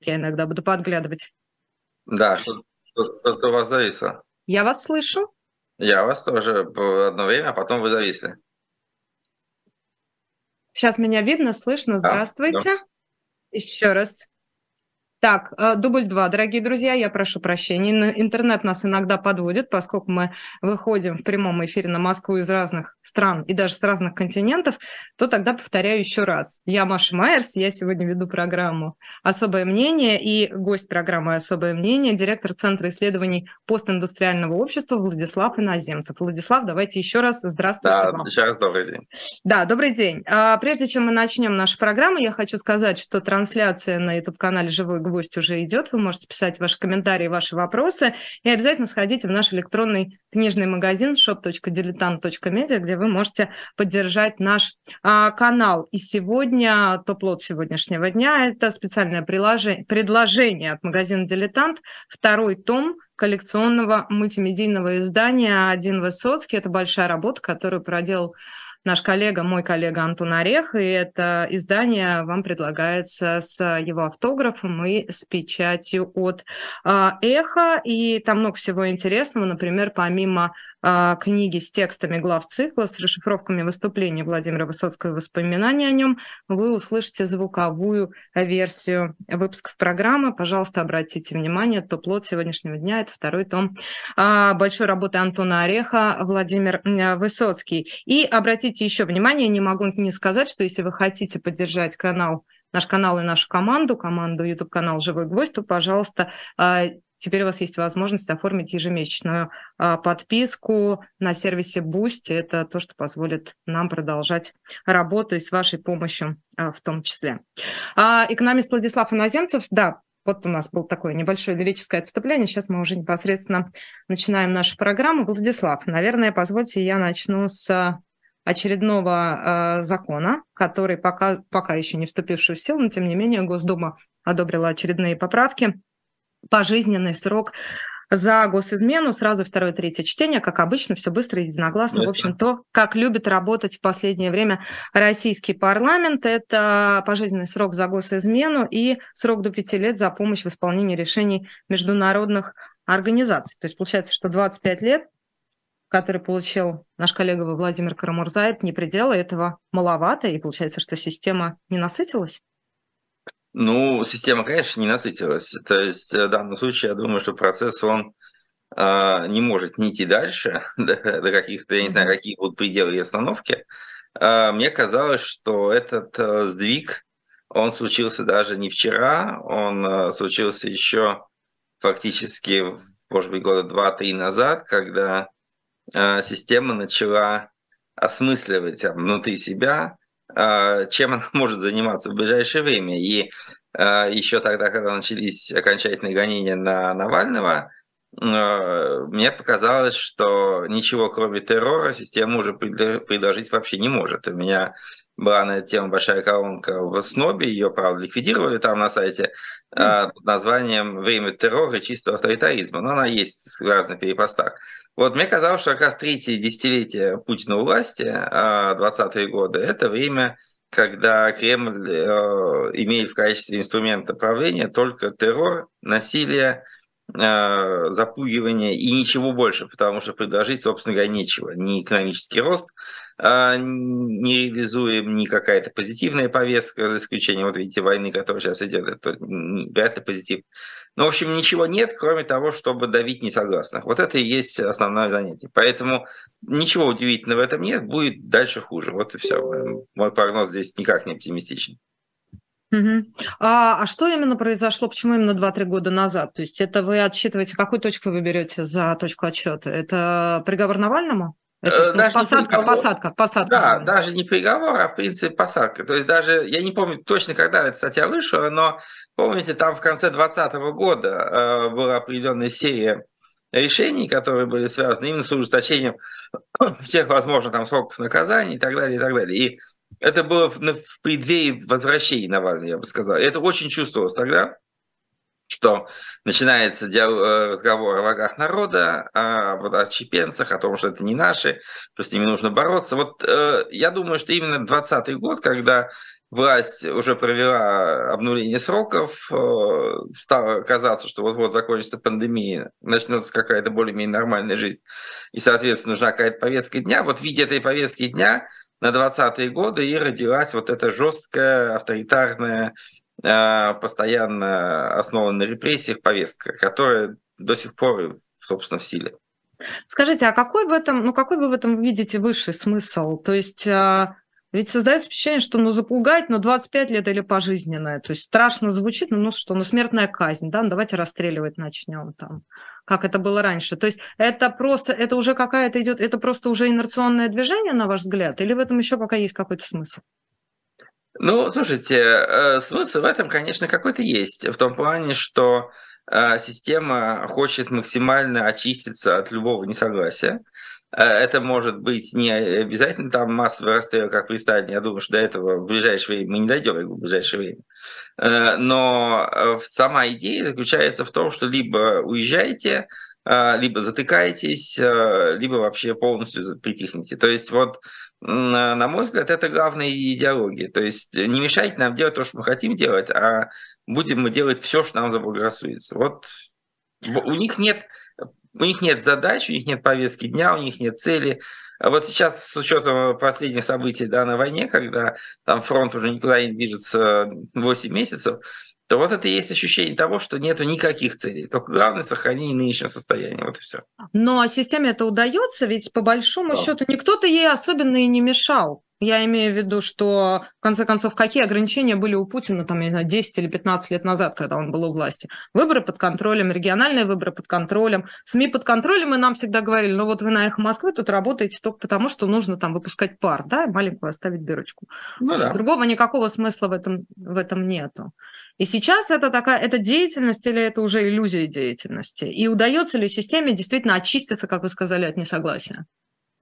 я иногда буду подглядывать. Да, что-то у вас зависло. Я вас слышу. Я вас тоже одно время, а потом вы зависли. Сейчас меня видно, слышно. Здравствуйте. Да, да. Еще раз. Так, э, дубль два, дорогие друзья, я прошу прощения. Интернет нас иногда подводит, поскольку мы выходим в прямом эфире на Москву из разных стран и даже с разных континентов, то тогда повторяю еще раз. Я Маша Майерс, я сегодня веду программу «Особое мнение» и гость программы «Особое мнение» директор Центра исследований постиндустриального общества Владислав Иноземцев. Владислав, давайте еще раз здравствуйте да, вам. еще раз добрый день. Да, добрый день. А, прежде чем мы начнем нашу программу, я хочу сказать, что трансляция на YouTube-канале «Живой гвоздь уже идет. Вы можете писать ваши комментарии, ваши вопросы. И обязательно сходите в наш электронный книжный магазин shop.diletant.media, где вы можете поддержать наш а, канал. И сегодня, топ-лот сегодняшнего дня, это специальное предложение, предложение от магазина «Дилетант», второй том коллекционного мультимедийного издания «Один Высоцкий». Это большая работа, которую проделал наш коллега, мой коллега Антон Орех, и это издание вам предлагается с его автографом и с печатью от э, Эхо, и там много всего интересного, например, помимо а, книги с текстами глав цикла, с расшифровками выступлений Владимира Высоцкого и воспоминаний о нем, вы услышите звуковую версию выпусков программы. Пожалуйста, обратите внимание, топ-лот сегодняшнего дня – это второй том а, большой работы Антона Ореха Владимир Высоцкий. И обратите еще внимание, не могу не сказать, что если вы хотите поддержать канал наш канал и нашу команду, команду YouTube-канал «Живой гвоздь», то, пожалуйста, а, Теперь у вас есть возможность оформить ежемесячную а, подписку на сервисе Boosty. Это то, что позволит нам продолжать работу и с вашей помощью а, в том числе. А, экономист Владислав Иноземцев, да, вот у нас было такое небольшое лирическое отступление. Сейчас мы уже непосредственно начинаем нашу программу. Владислав, наверное, позвольте, я начну с очередного э, закона, который пока, пока еще не вступивший в силу, но тем не менее Госдума одобрила очередные поправки пожизненный срок за госизмену, сразу второе, третье чтение, как обычно, все быстро и единогласно. Ясно. В общем, то, как любит работать в последнее время российский парламент, это пожизненный срок за госизмену и срок до пяти лет за помощь в исполнении решений международных организаций. То есть получается, что 25 лет, который получил наш коллега Владимир Карамурзаев, не предела, этого маловато, и получается, что система не насытилась? Ну, система, конечно, не насытилась. То есть э, в данном случае я думаю, что процесс, он э, не может не идти дальше до, до каких-то, я не знаю, какие будут пределы и остановки. Э, мне казалось, что этот э, сдвиг, он случился даже не вчера, он э, случился еще фактически, может быть, года два-три назад, когда э, система начала осмысливать внутри себя а, чем она может заниматься в ближайшее время. И а, еще тогда, когда начались окончательные гонения на Навального, а, мне показалось, что ничего кроме террора система уже предложить вообще не может. У меня была на эту тему большая колонка в СНОБе, ее, правда, ликвидировали там на сайте, mm. под названием «Время террора и чистого авторитаризма». Но она есть в разных перепостах. Вот мне казалось, что как раз третье десятилетие Путина у власти, 20-е годы, это время, когда Кремль э, имеет в качестве инструмента правления только террор, насилие, э, запугивание и ничего больше, потому что предложить, собственно говоря, нечего. Ни экономический рост, а, не реализуем ни какая-то позитивная повестка, за исключением, вот видите, войны, которая сейчас идет, это вряд ли позитив. Но, в общем, ничего нет, кроме того, чтобы давить несогласных. Вот это и есть основное занятие. Поэтому ничего удивительного в этом нет, будет дальше хуже. Вот и все. Мой прогноз здесь никак не оптимистичен. Угу. А, а что именно произошло, почему именно 2-3 года назад? То есть это вы отсчитываете, какую точку вы берете за точку отсчета? Это приговор Навальному? Это, э, даже посадка, посадка, посадка. Да, даже не приговор, а в принципе посадка. То есть даже, я не помню точно, когда эта статья вышла, но помните, там в конце 2020 года э, была определенная серия решений, которые были связаны именно с ужесточением всех возможных там сроков наказаний и так далее, и так далее. И это было в, в преддверии возвращения Навального, я бы сказал. И это очень чувствовалось тогда. что начинается э, разговор о врагах народа, о, о чепенцах, о том, что это не наши, что с ними нужно бороться. Вот э, я думаю, что именно 2020 год, когда власть уже провела обнуление сроков, э, стало казаться, что вот-вот закончится пандемия, начнется какая-то более-менее нормальная жизнь, и, соответственно, нужна какая-то повестка дня. Вот в виде этой повестки дня на 20-е годы и родилась вот эта жесткая, авторитарная, э, постоянно основанная на репрессиях повестка, которая до сих пор, собственно, в силе. Скажите, а какой в этом, ну какой вы в этом видите высший смысл? То есть а, ведь создается впечатление, что ну запугать, ну 25 лет или пожизненное. То есть страшно звучит, ну, ну что, ну смертная казнь, да, ну давайте расстреливать начнем там, как это было раньше. То есть это просто, это уже какая-то идет, это просто уже инерционное движение, на ваш взгляд, или в этом еще пока есть какой-то смысл? Ну, слушайте, э, смысл в этом, конечно, какой-то есть. В том плане, что э, система хочет максимально очиститься от любого несогласия. Э, это может быть не обязательно там массовый расстрел, как при Сталине. Я думаю, что до этого в ближайшее время мы не дойдем в ближайшее время. Э, но э, сама идея заключается в том, что либо уезжаете, либо затыкаетесь, либо вообще полностью притихнете. То есть вот, на мой взгляд, это главная идеология. То есть не мешайте нам делать то, что мы хотим делать, а будем мы делать все, что нам заблагорассудится. Вот у них нет у них нет задач, у них нет повестки дня, у них нет цели. А вот сейчас, с учетом последних событий да, на войне, когда там фронт уже никуда не движется 8 месяцев, то вот это и есть ощущение того, что нету никаких целей. Только главное сохранение нынешнего состояния. Вот и все. Но системе это удается, ведь по большому да. счету никто-то ей особенно и не мешал. Я имею в виду, что, в конце концов, какие ограничения были у Путина, там, я не знаю, 10 или 15 лет назад, когда он был у власти. Выборы под контролем, региональные выборы под контролем, СМИ под контролем, и нам всегда говорили, ну вот вы на «Эхо Москвы» тут работаете только потому, что нужно там выпускать пар, да, маленькую оставить дырочку. Ну, да. Другого никакого смысла в этом, в этом нету. И сейчас это такая, это деятельность или это уже иллюзия деятельности? И удается ли системе действительно очиститься, как вы сказали, от несогласия?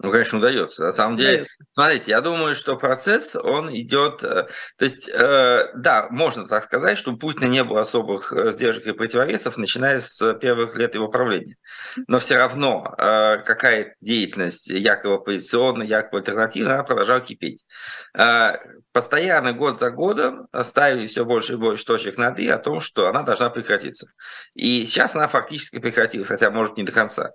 Ну, конечно, удается. На самом деле, удается. смотрите, я думаю, что процесс, он идет... Э, то есть, э, да, можно так сказать, что у Путина не было особых э, сдержек и противовесов, начиная с первых лет его правления. Но все равно э, какая деятельность якобы оппозиционная, якобы альтернативная, она продолжала кипеть. Э, постоянно, год за годом, ставили все больше и больше точек над «и» о том, что она должна прекратиться. И сейчас она фактически прекратилась, хотя, может, не до конца.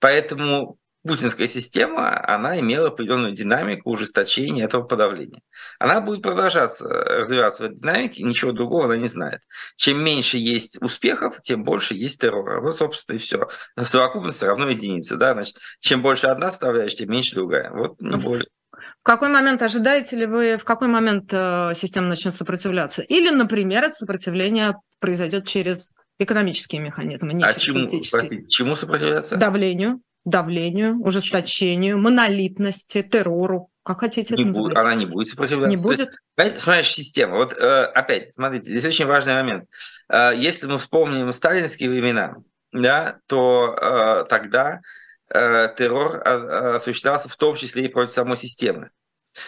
Поэтому путинская система, она имела определенную динамику ужесточения этого подавления. Она будет продолжаться развиваться в этой динамике, ничего другого она не знает. Чем меньше есть успехов, тем больше есть террора. Вот, собственно, и все. Совокупность равно единице. Да? Значит, чем больше одна составляющая, тем меньше другая. Вот не более. В какой момент ожидаете ли вы, в какой момент э, система начнет сопротивляться? Или, например, это сопротивление произойдет через экономические механизмы, не а через чему, политические. Простите, чему сопротивляться? Давлению давлению, ужесточению, монолитности, террору. Как хотите не это называть? Она не будет сопротивляться. Не будет? Есть, смотришь, система. Вот э, опять, смотрите, здесь очень важный момент. Э, если мы вспомним сталинские времена, да, то э, тогда э, террор осуществлялся в том числе и против самой системы.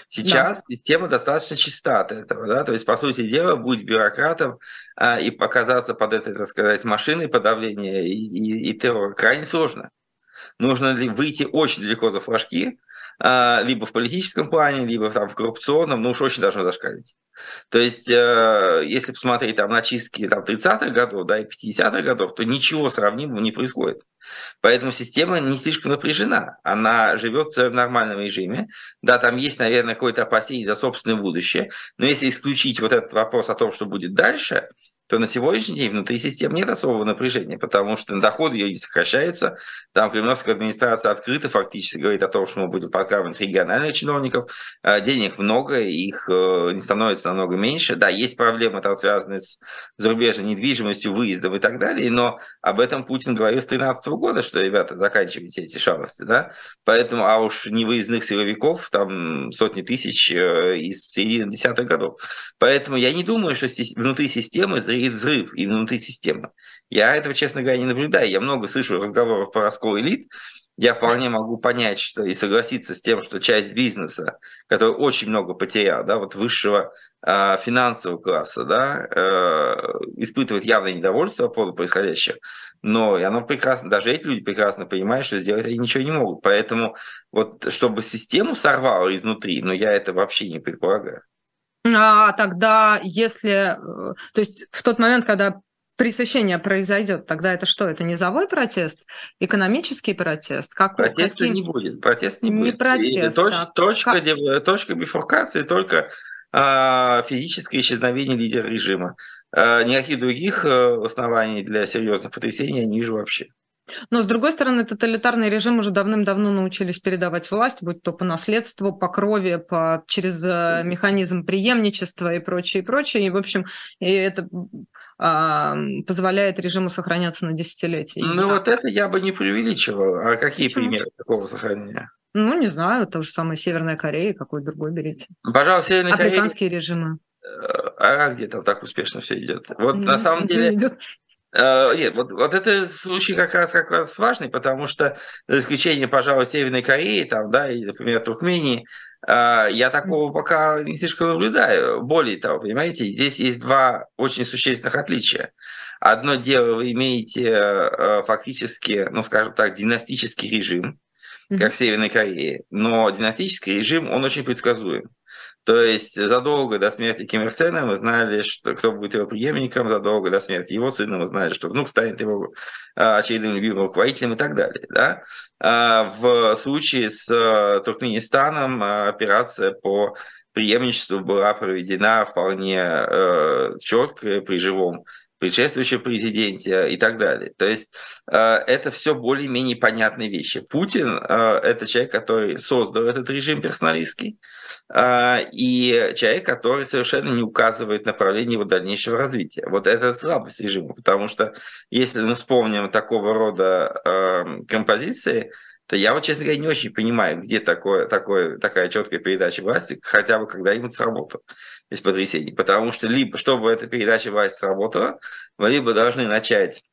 Сейчас да. система достаточно чиста от этого, да, то есть, по сути дела, будь бюрократом а, и показаться под этой, так сказать, машиной подавления и, и, и террора крайне сложно нужно ли выйти очень далеко за флажки, а, либо в политическом плане, либо там в коррупционном, ну уж очень должно зашкалить. То есть, э, если посмотреть там на чистки там, 30-х годов да, и 50-х годов, то ничего сравнимого не происходит. Поэтому система не слишком напряжена. Она живет в своем нормальном режиме. Да, там есть, наверное, какое-то опасение за собственное будущее. Но если исключить вот этот вопрос о том, что будет дальше, то на сегодняшний день внутри системы нет особого напряжения, потому что доходы ее сокращаются. Там Кремлевская администрация открыто фактически говорит о том, что мы будем подкармливать региональных чиновников. А, денег много, их э, не становится намного меньше. Да, есть проблемы там связанные с зарубежной недвижимостью, выездом и так далее, но об этом Путин говорил с 2013 года, что, ребята, заканчивайте эти шалости, да. Поэтому, а уж невыездных силовиков там сотни тысяч э, из середины десятых годов. Поэтому я не думаю, что внутри системы зря и взрыв и внутри системы. Я этого, честно говоря, не наблюдаю. Я много слышу разговоров про раскол элит, я вполне могу понять что, и согласиться с тем, что часть бизнеса, который очень много потерял, да, вот высшего э, финансового класса, да, э, испытывает явное недовольство по поводу происходящего, но и оно прекрасно, даже эти люди прекрасно понимают, что сделать они ничего не могут. Поэтому вот чтобы систему сорвало изнутри, но я это вообще не предполагаю. А тогда, если, э, то есть в тот момент, когда пресыщение произойдет, тогда это что? Это низовой протест? Экономический протест? Как, Протеста каким... не будет. Протест не, не будет. Протест, точ, а точка, как... точка бифуркации только а, физическое исчезновение лидера режима. А, никаких других а, оснований для серьезных потрясений я не вижу вообще. Но, с другой стороны, тоталитарный режим уже давным-давно научились передавать власть, будь то по наследству, по крови, по, через э, механизм преемничества и прочее, и прочее. И, в общем, и это позволяет режиму сохраняться на десятилетия. Ну, вот это я бы не преувеличивал. А какие Почему? примеры такого сохранения? Ну, не знаю, то же самое Северная Корея, какой другой берите. Пожалуйста, Северная Корея... Африканские режимы. Э, а где там так успешно все идет? Вот на самом деле... Идет. Uh, нет, вот, вот это случай как раз, как раз важный, потому что, за исключением, пожалуй, Северной Кореи, там, да, и, например, Туркмении, а, я такого пока не слишком наблюдаю. Более того, понимаете, здесь есть два очень существенных отличия. Одно дело, вы имеете э, фактически, ну, скажем так, династический режим, как в Северной Корее, но династический режим, он очень предсказуем. То есть задолго до смерти Ким Ир Сена мы знали, что кто будет его преемником, задолго до смерти его сына мы знали, что внук станет его а, очередным любимым руководителем и так далее. Да? А, в случае с а, Туркменистаном операция по преемничеству была проведена вполне э, четко при живом предшествующем президенте и так далее. То есть э, это все более-менее понятные вещи. Путин э, – это человек, который создал этот режим персоналистский, э, и человек, который совершенно не указывает направление его дальнейшего развития. Вот это слабость режима, потому что если мы вспомним такого рода композиции, то я вот, честно говоря, не очень понимаю, где такое, такое, такая четкая передача власти хотя бы когда-нибудь сработала без потрясений. Потому что либо, чтобы эта передача власти сработала, мы либо должны начать а,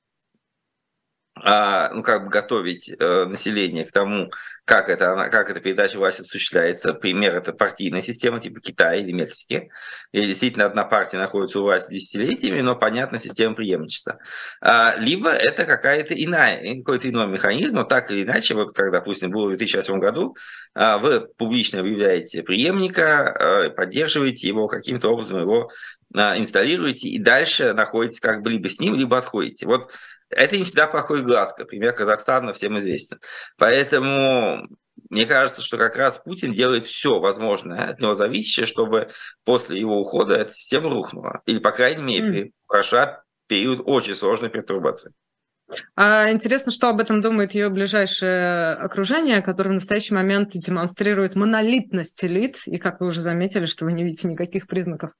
ну, как бы готовить э, население к тому, как, это, как эта передача власти осуществляется. Пример – это партийная система типа Китая или Мексики, где действительно одна партия находится у власти десятилетиями, но понятна система преемничества. А, либо это какая-то иная, какой-то иной механизм, но так или иначе, вот как, допустим, было в 2008 году, а, вы публично объявляете преемника, а, поддерживаете его каким-то образом, его а, инсталируете и дальше находитесь как бы либо с ним, либо отходите. Вот это не всегда проходит гладко. Пример Казахстана всем известен. Поэтому мне кажется, что как раз Путин делает все возможное от него зависящее, чтобы после его ухода эта система рухнула. Или, по крайней мере, mm. прошла период очень сложной пертурбации. А интересно, что об этом думает ее ближайшее окружение, которое в настоящий момент демонстрирует монолитность элит, и, как вы уже заметили, что вы не видите никаких признаков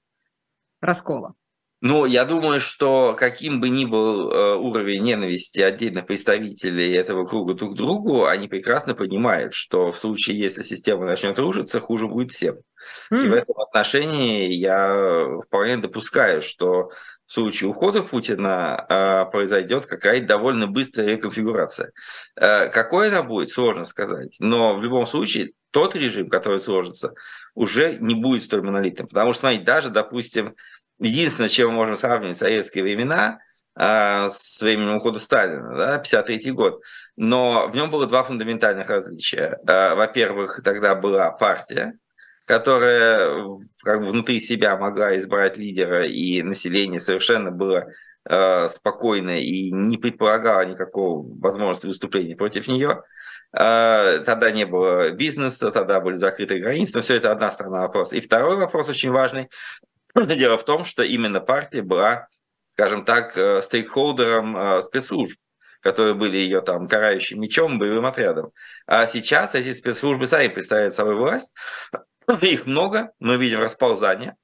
раскола. Ну, я думаю, что каким бы ни был э, уровень ненависти отдельных представителей этого круга друг к другу, они прекрасно понимают, что в случае, если система начнет рушиться, хуже будет всем. Mm. И в этом отношении я вполне допускаю, что в случае ухода Путина э, произойдет какая-то довольно быстрая реконфигурация. Э, какой она будет, сложно сказать. Но в любом случае тот режим, который сложится, уже не будет столь монолитным. Потому что, смотрите, даже, допустим, единственное, чем мы можем сравнивать советские времена а, с временем ухода Сталина, да, 53 год. Но в нем было два фундаментальных различия. А, во-первых, тогда была партия, которая как бы внутри себя могла избрать лидера, и население совершенно было а, спокойно и не предполагало никакого возможности выступления против нее. Тогда не было бизнеса, тогда были закрыты границы, но все это одна сторона вопроса. И второй вопрос очень важный. Дело в том, что именно партия была, скажем так, э, стейкхолдером э, спецслужб которые были ее там карающим мечом, боевым отрядом. А сейчас эти спецслужбы сами представляют собой власть. Их много, мы видим расползание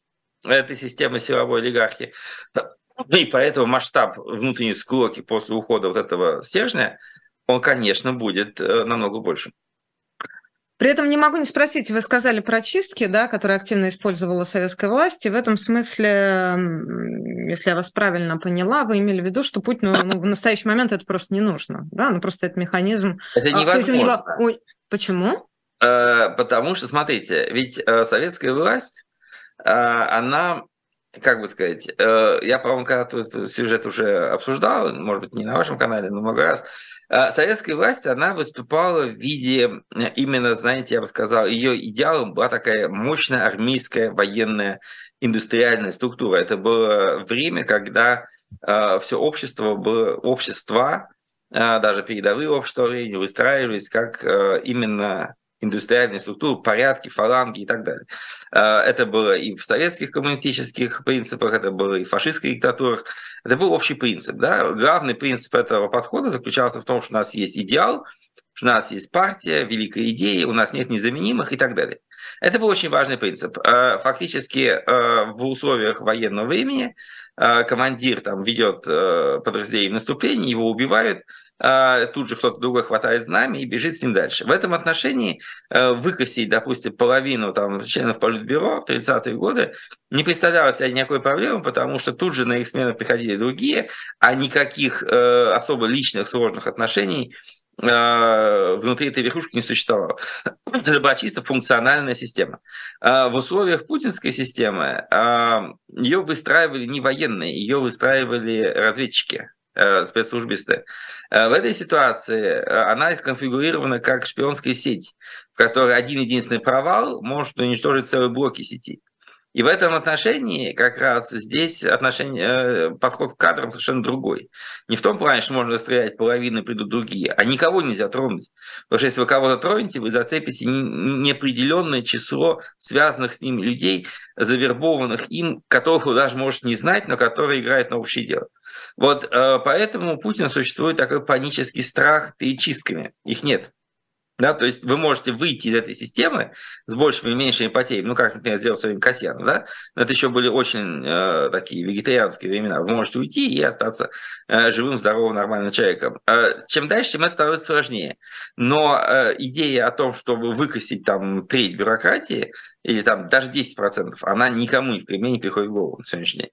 этой системы силовой олигархии. И поэтому масштаб внутренней склоки после ухода вот этого стержня, он, конечно, будет э, намного больше. При этом не могу не спросить, вы сказали про чистки, да, которые активно использовала советская власть, и в этом смысле, если я вас правильно поняла, вы имели в виду, что Путину ну, в настоящий момент это просто не нужно, да, ну просто это механизм... Это невозможно. А, Ой, почему? Э, потому что, смотрите, ведь э, советская власть, э, она как бы сказать, я, по-моему, когда этот сюжет уже обсуждал, может быть, не на вашем канале, но много раз, советская власть, она выступала в виде, именно, знаете, я бы сказал, ее идеалом была такая мощная армейская военная индустриальная структура. Это было время, когда все общество было, общества, даже передовые общества времени выстраивались как именно индустриальные структуры, порядки, фаланги и так далее. А, это было и в советских коммунистических принципах, это было и в фашистских диктатурах. Это был общий принцип. Да? Главный принцип этого подхода заключался в том, что у нас есть идеал, что у нас есть партия, великая идея, у нас нет незаменимых и так далее. Это был очень важный принцип. А, фактически а, в условиях военного времени командир там ведет подразделение в наступление, его убивают, тут же кто-то другой хватает знамя и бежит с ним дальше. В этом отношении э, выкосить, допустим, половину там, членов Политбюро в 30-е годы не представляло себе никакой проблемы, потому что тут же на их смену приходили другие, а никаких э, особо личных сложных отношений э, внутри этой верхушки не существовало. Была чисто функциональная система. В условиях путинской системы ее выстраивали не военные, ее выстраивали разведчики. Э, спецслужбисты. Э, в этой ситуации э, она конфигурирована как шпионская сеть, в которой один единственный провал может уничтожить целые блоки сети. И в этом отношении как раз здесь отношение, подход к кадрам совершенно другой. Не в том плане, что можно стрелять половины, придут другие, а никого нельзя тронуть. Потому что если вы кого-то тронете, вы зацепите неопределенное число связанных с ними людей, завербованных им, которых вы даже можете не знать, но которые играют на общее дело. Вот э, поэтому у Путина существует такой панический страх перед чистками. Их нет. Да, то есть вы можете выйти из этой системы с большими и меньшими потерями, ну, как, например, сделал своим Касьянов, да, это еще были очень э, такие вегетарианские времена. Вы можете уйти и остаться э, живым, здоровым, нормальным человеком. Э, чем дальше, тем это становится сложнее. Но э, идея о том, чтобы выкосить там треть бюрократии или там даже 10%, она никому в не приходит в голову на сегодняшний день.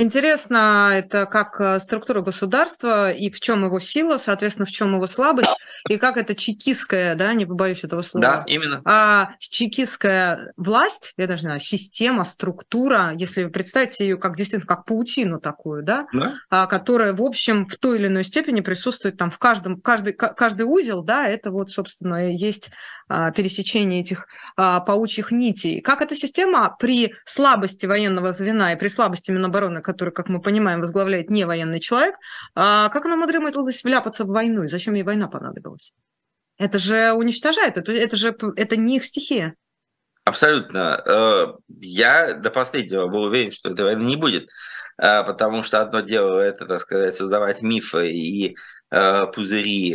Интересно, это как э, структура государства и в чем его сила, соответственно, в чем его слабость, и как это чекистская, да, не побоюсь этого слова. Да, именно. А чекистская власть, я даже не знаю, система, структура, если вы представите ее как действительно как паутину такую, да, да. А, которая, в общем, в той или иной степени присутствует там в каждом, каждый, каждый узел, да, это вот, собственно, есть а, пересечение этих а, паучьих нитей. Как эта система при слабости военного звена и при слабости Минобороны, который, как мы понимаем, возглавляет не военный человек, а, как она умудрилась вляпаться в войну? И зачем ей война понадобилась? Это же уничтожает, это, это же это не их стихия. Абсолютно. Э, я до последнего был уверен, что этой войны не будет, потому что одно дело это, так сказать, создавать мифы и пузыри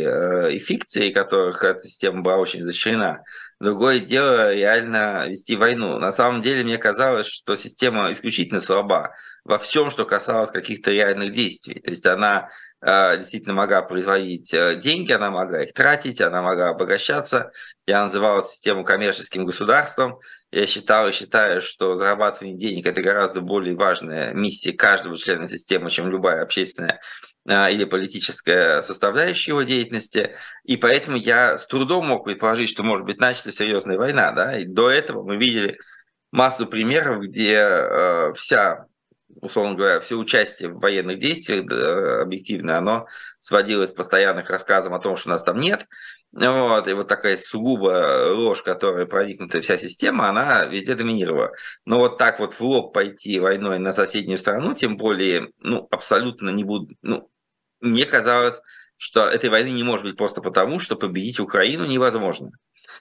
и фикции, которых эта система была очень защищена. Другое дело реально вести войну. На самом деле мне казалось, что система исключительно слаба во всем, что касалось каких-то реальных действий. То есть она э, действительно могла производить э, деньги, она могла их тратить, она могла обогащаться. Я называл эту систему коммерческим государством. Я считал и считаю, что зарабатывание денег – это гораздо более важная миссия каждого члена системы, чем любая общественная или политическая составляющая его деятельности, и поэтому я с трудом мог предположить, что может быть начата серьезная война, да, и до этого мы видели массу примеров, где э, вся, условно говоря, все участие в военных действиях да, объективно, оно сводилось к постоянных рассказам о том, что нас там нет, вот, и вот такая сугубо ложь, которая проникнута вся система, она везде доминировала. Но вот так вот в лоб пойти войной на соседнюю страну, тем более, ну, абсолютно не буду, ну, мне казалось, что этой войны не может быть просто потому, что победить Украину невозможно.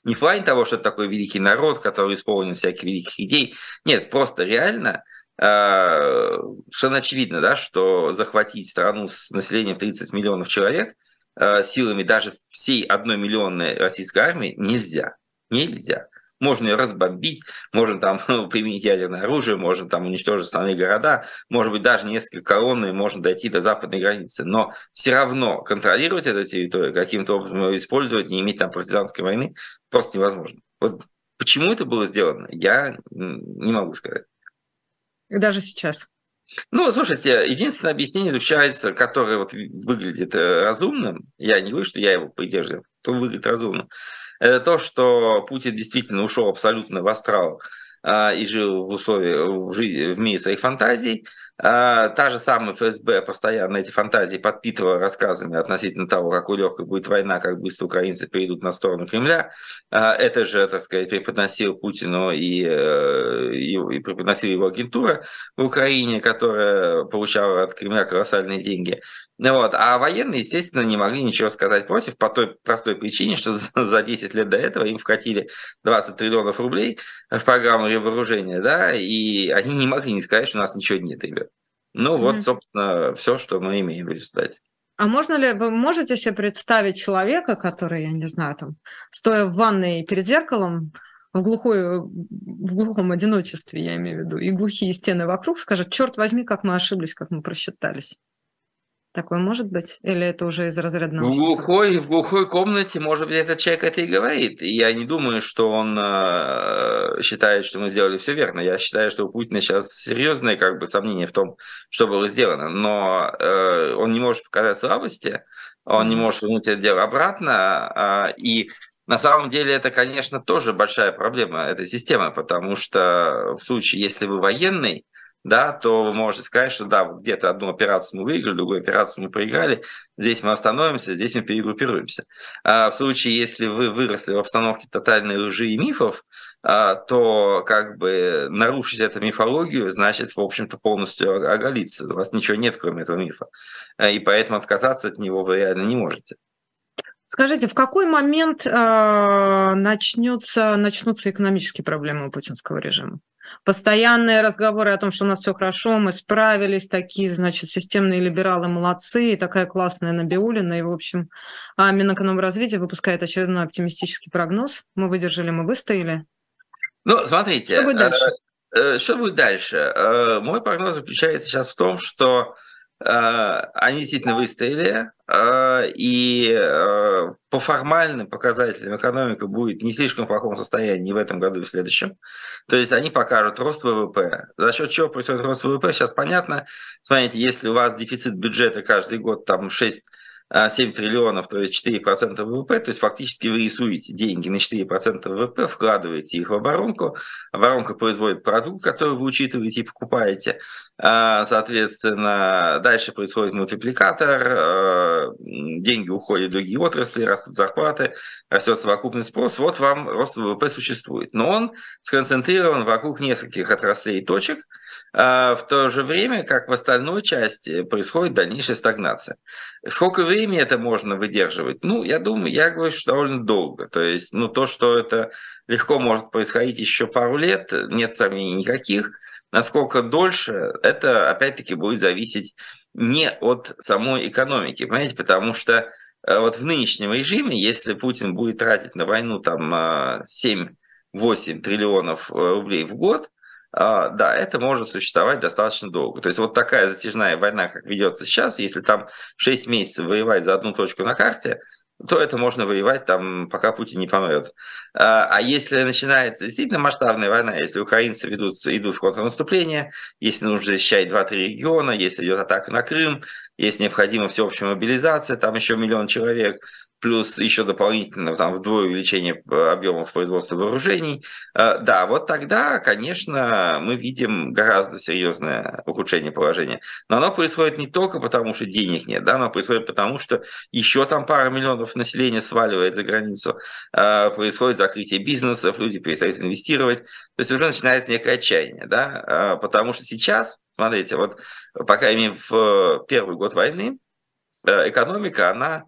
Не в плане того, что это такой великий народ, который исполнен всяких великих идей. Нет, просто реально э, совершенно очевидно, да, что захватить страну с населением в 30 миллионов человек э, силами даже всей одной миллионной российской армии нельзя. Нельзя. Можно ее разбомбить, можно там применить ядерное оружие, можно там уничтожить основные города, может быть, даже несколько колонн, и можно дойти до западной границы. Но все равно контролировать эту территорию, каким-то образом ее использовать, не иметь там партизанской войны, просто невозможно. Вот почему это было сделано, я не могу сказать. Даже сейчас. Ну, слушайте, единственное объяснение заключается, которое вот выглядит э, разумным, я не говорю, что я его поддерживаю, то выглядит разумным, это то, что Путин действительно ушел абсолютно в астрал а, и жил в условиях, в, мире своих фантазий, а, та же самая ФСБ постоянно эти фантазии подпитывала рассказами относительно того, какой легкой будет война, как быстро украинцы перейдут на сторону Кремля. А, это же, так сказать, преподносил Путину и, э, и, и преподносила его агентура в Украине, которая получала от Кремля колоссальные деньги. Вот. А военные, естественно, не могли ничего сказать против по той простой причине, что за 10 лет до этого им вкатили 20 триллионов рублей в программу вооружения, да, и они не могли не сказать, что у нас ничего нет, ребят. Ну, mm-hmm. вот, собственно, все, что мы имеем в результате. А можно ли, вы можете себе представить человека, который, я не знаю, там, стоя в ванной перед зеркалом, в, глухой, в глухом одиночестве, я имею в виду, и глухие стены вокруг, скажет, черт возьми, как мы ошиблись, как мы просчитались. Такое может быть? Или это уже из разряда В глухой, в глухой комнате, может быть, этот человек это и говорит. И я не думаю, что он э, считает, что мы сделали все верно. Я считаю, что у Путина сейчас серьезные как бы, сомнения в том, что было сделано. Но э, он не может показать слабости, он не может вернуть это дело обратно. Э, и на самом деле это, конечно, тоже большая проблема этой системы, потому что в случае, если вы военный, да, то вы можете сказать, что да, где-то одну операцию мы выиграли, другую операцию мы проиграли, здесь мы остановимся, здесь мы перегруппируемся. А в случае, если вы выросли в обстановке тотальной лжи и мифов, а, то как бы нарушить эту мифологию значит, в общем-то, полностью оголиться. У вас ничего нет, кроме этого мифа. А, и поэтому отказаться от него вы реально не можете. Скажите, в какой момент э, начнется, начнутся экономические проблемы у путинского режима? Постоянные разговоры о том, что у нас все хорошо, мы справились, такие, значит, системные либералы молодцы, и такая классная Набиулина, и, в общем, а Минэкономразвитие выпускает очередной оптимистический прогноз. Мы выдержали, мы выстояли. Ну, смотрите. Что будет дальше? Э, э, что будет дальше? Э, мой прогноз заключается сейчас в том, что они действительно выстояли, и по формальным показателям экономика будет не слишком плохом состоянии в этом году и в следующем. То есть они покажут рост ВВП. За счет чего происходит рост ВВП, сейчас понятно. Смотрите, если у вас дефицит бюджета каждый год там 6 7 триллионов, то есть 4% ВВП, то есть фактически вы рисуете деньги на 4% ВВП, вкладываете их в оборонку, оборонка производит продукт, который вы учитываете и покупаете, а, соответственно, дальше происходит мультипликатор, а, деньги уходят в другие отрасли, растут зарплаты, растет совокупный спрос, вот вам рост ВВП существует. Но он сконцентрирован вокруг нескольких отраслей и точек, а в то же время, как в остальной части, происходит дальнейшая стагнация. Сколько времени это можно выдерживать? Ну, я думаю, я говорю, что довольно долго. То есть, ну, то, что это легко может происходить еще пару лет, нет сомнений никаких. Насколько дольше, это опять-таки будет зависеть не от самой экономики, понимаете, потому что э, вот в нынешнем режиме, если Путин будет тратить на войну там 7-8 э, триллионов э, рублей в год, а, да, это может существовать достаточно долго. То есть вот такая затяжная война, как ведется сейчас, если там 6 месяцев воевать за одну точку на карте, то это можно воевать там, пока Путин не помрет. А, а если начинается действительно масштабная война, если украинцы ведут, идут в контрнаступление, если нужно защищать 2-3 региона, если идет атака на Крым, если необходима всеобщая мобилизация, там еще миллион человек, плюс еще дополнительно там, вдвое увеличение э, объемов производства вооружений, э, да, вот тогда, конечно, мы видим гораздо серьезное ухудшение положения. Но оно происходит не только потому, что денег нет, да, оно происходит потому, что еще там пара миллионов населения сваливает за границу, э, происходит закрытие бизнесов, люди перестают инвестировать, то есть уже начинается некое отчаяние, да, потому что сейчас, смотрите, вот по крайней в первый год войны экономика, она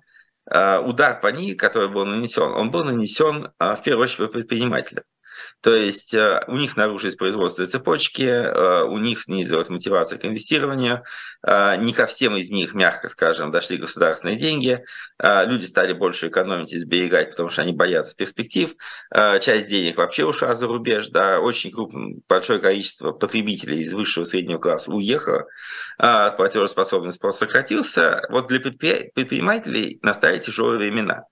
удар по ней, который был нанесен, он был нанесен э, в первую очередь предпринимателям. То есть э, у них нарушились производственные цепочки, э, у них снизилась мотивация к инвестированию, э, не ко всем из них, мягко скажем, дошли государственные деньги, люди стали больше экономить и сберегать, потому что они боятся перспектив, часть денег вообще ушла за рубеж, да, очень крупное, большое количество потребителей из высшего и среднего класса уехало, платежеспособность спрос сократился. Вот для предпринимателей настали тяжелые времена.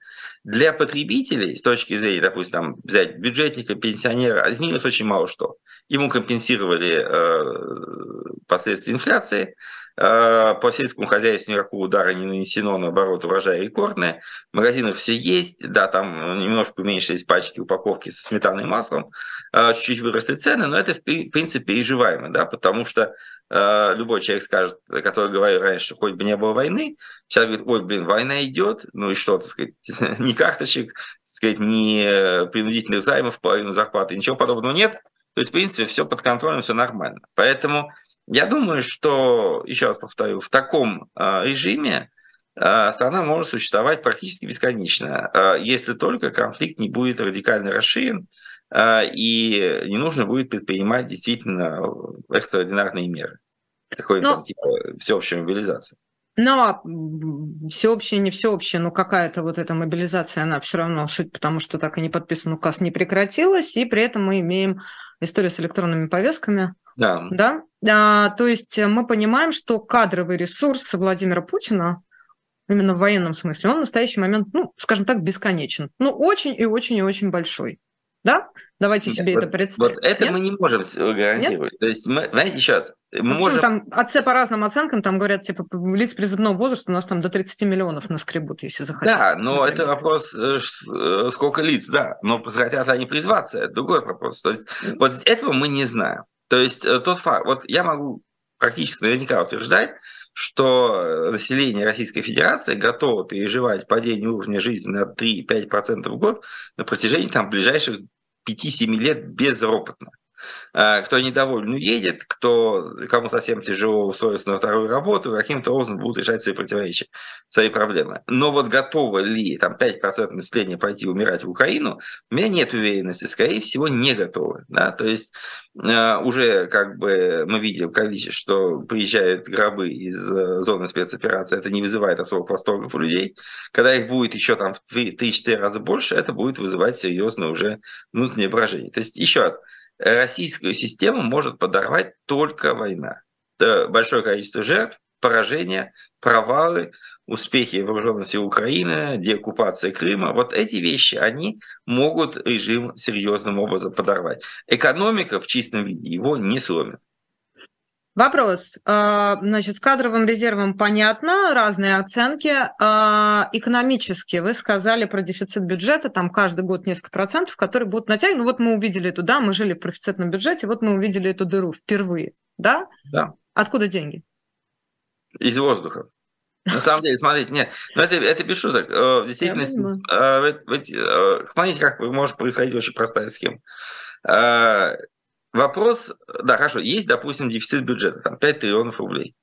Для потребителей, с точки зрения, допустим, там, взять бюджетника, пенсионера, изменилось очень мало что. Ему компенсировали э, последствия инфляции, э, по сельскому хозяйству никакого удара не нанесено, наоборот, урожай рекордный. В магазинах все есть, да, там немножко уменьшились пачки упаковки со сметаной и маслом, э, чуть-чуть выросли цены, но это, в принципе, переживаемо, да, потому что Э, любой человек скажет, который говорил раньше, что хоть бы не было войны, сейчас говорит, ой, блин, война идет, ну и что, так сказать, ни карточек, так сказать, ни принудительных займов, половину зарплаты, ничего подобного нет. То есть, в принципе, все под контролем, все нормально. Поэтому я думаю, что, еще раз повторю, в таком э, режиме э, страна может существовать практически бесконечно, если только конфликт не будет радикально расширен, и не нужно будет предпринимать действительно экстраординарные меры. Такой Но... там, типа всеобщей мобилизации. Но всеобщее, не всеобщее, но какая-то вот эта мобилизация, она все равно, суть потому что так и не подписан указ, не прекратилась, и при этом мы имеем историю с электронными повестками. Да. Да? А, то есть мы понимаем, что кадровый ресурс Владимира Путина, именно в военном смысле, он в настоящий момент, ну, скажем так, бесконечен. Ну, очень и очень и очень большой. Да? Давайте себе Нет, это представим. Вот это Нет? мы не можем гарантировать. Нет? То есть, мы, знаете, сейчас мы а можем... Там отцы по разным оценкам, там говорят, типа, лиц призывного возраста у нас там до 30 миллионов наскребут, если захотят. Да, но например. это вопрос, э, э, сколько лиц, да. Но захотят они призваться, это другой вопрос. То есть, вот этого мы не знаем. То есть, э, тот факт, вот я могу практически наверняка утверждать, что население Российской Федерации готово переживать падение уровня жизни на 3-5% в год на протяжении там, ближайших 5-7 лет безропотно. А, кто недоволен, уедет, кто, кому совсем тяжело устроиться на вторую работу, каким-то образом будут решать свои противоречия, свои проблемы. Но вот готово ли там 5% населения пойти умирать в Украину, у меня нет уверенности, скорее всего, не готовы. Да? То есть э, уже как бы мы видим количество, что приезжают гробы из э, зоны спецоперации, это не вызывает особых восторгов у людей. Когда их будет еще там в 3-4 раза больше, это будет вызывать серьезное уже внутреннее брожение. То есть еще раз, российскую систему может подорвать только война. Это большое количество жертв, поражения, провалы, успехи вооруженных сил Украины, деоккупация Крыма, вот эти вещи, они могут режим серьезным образом подорвать. Экономика в чистом виде его не сломит. Вопрос. А, значит, с кадровым резервом понятно, разные оценки. А, экономически вы сказали про дефицит бюджета, там каждый год несколько процентов, которые будут натягивать. Ну вот мы увидели эту, да, мы жили в профицитном бюджете, вот мы увидели эту дыру впервые, да? Да. Откуда деньги? Из воздуха. На самом деле, смотрите, нет, ну это, это без шуток. Э, в действительности, э, э, смотрите, как может происходить очень простая схема. Вопрос, да, хорошо, есть, допустим, дефицит бюджета, там 5 триллионов рублей.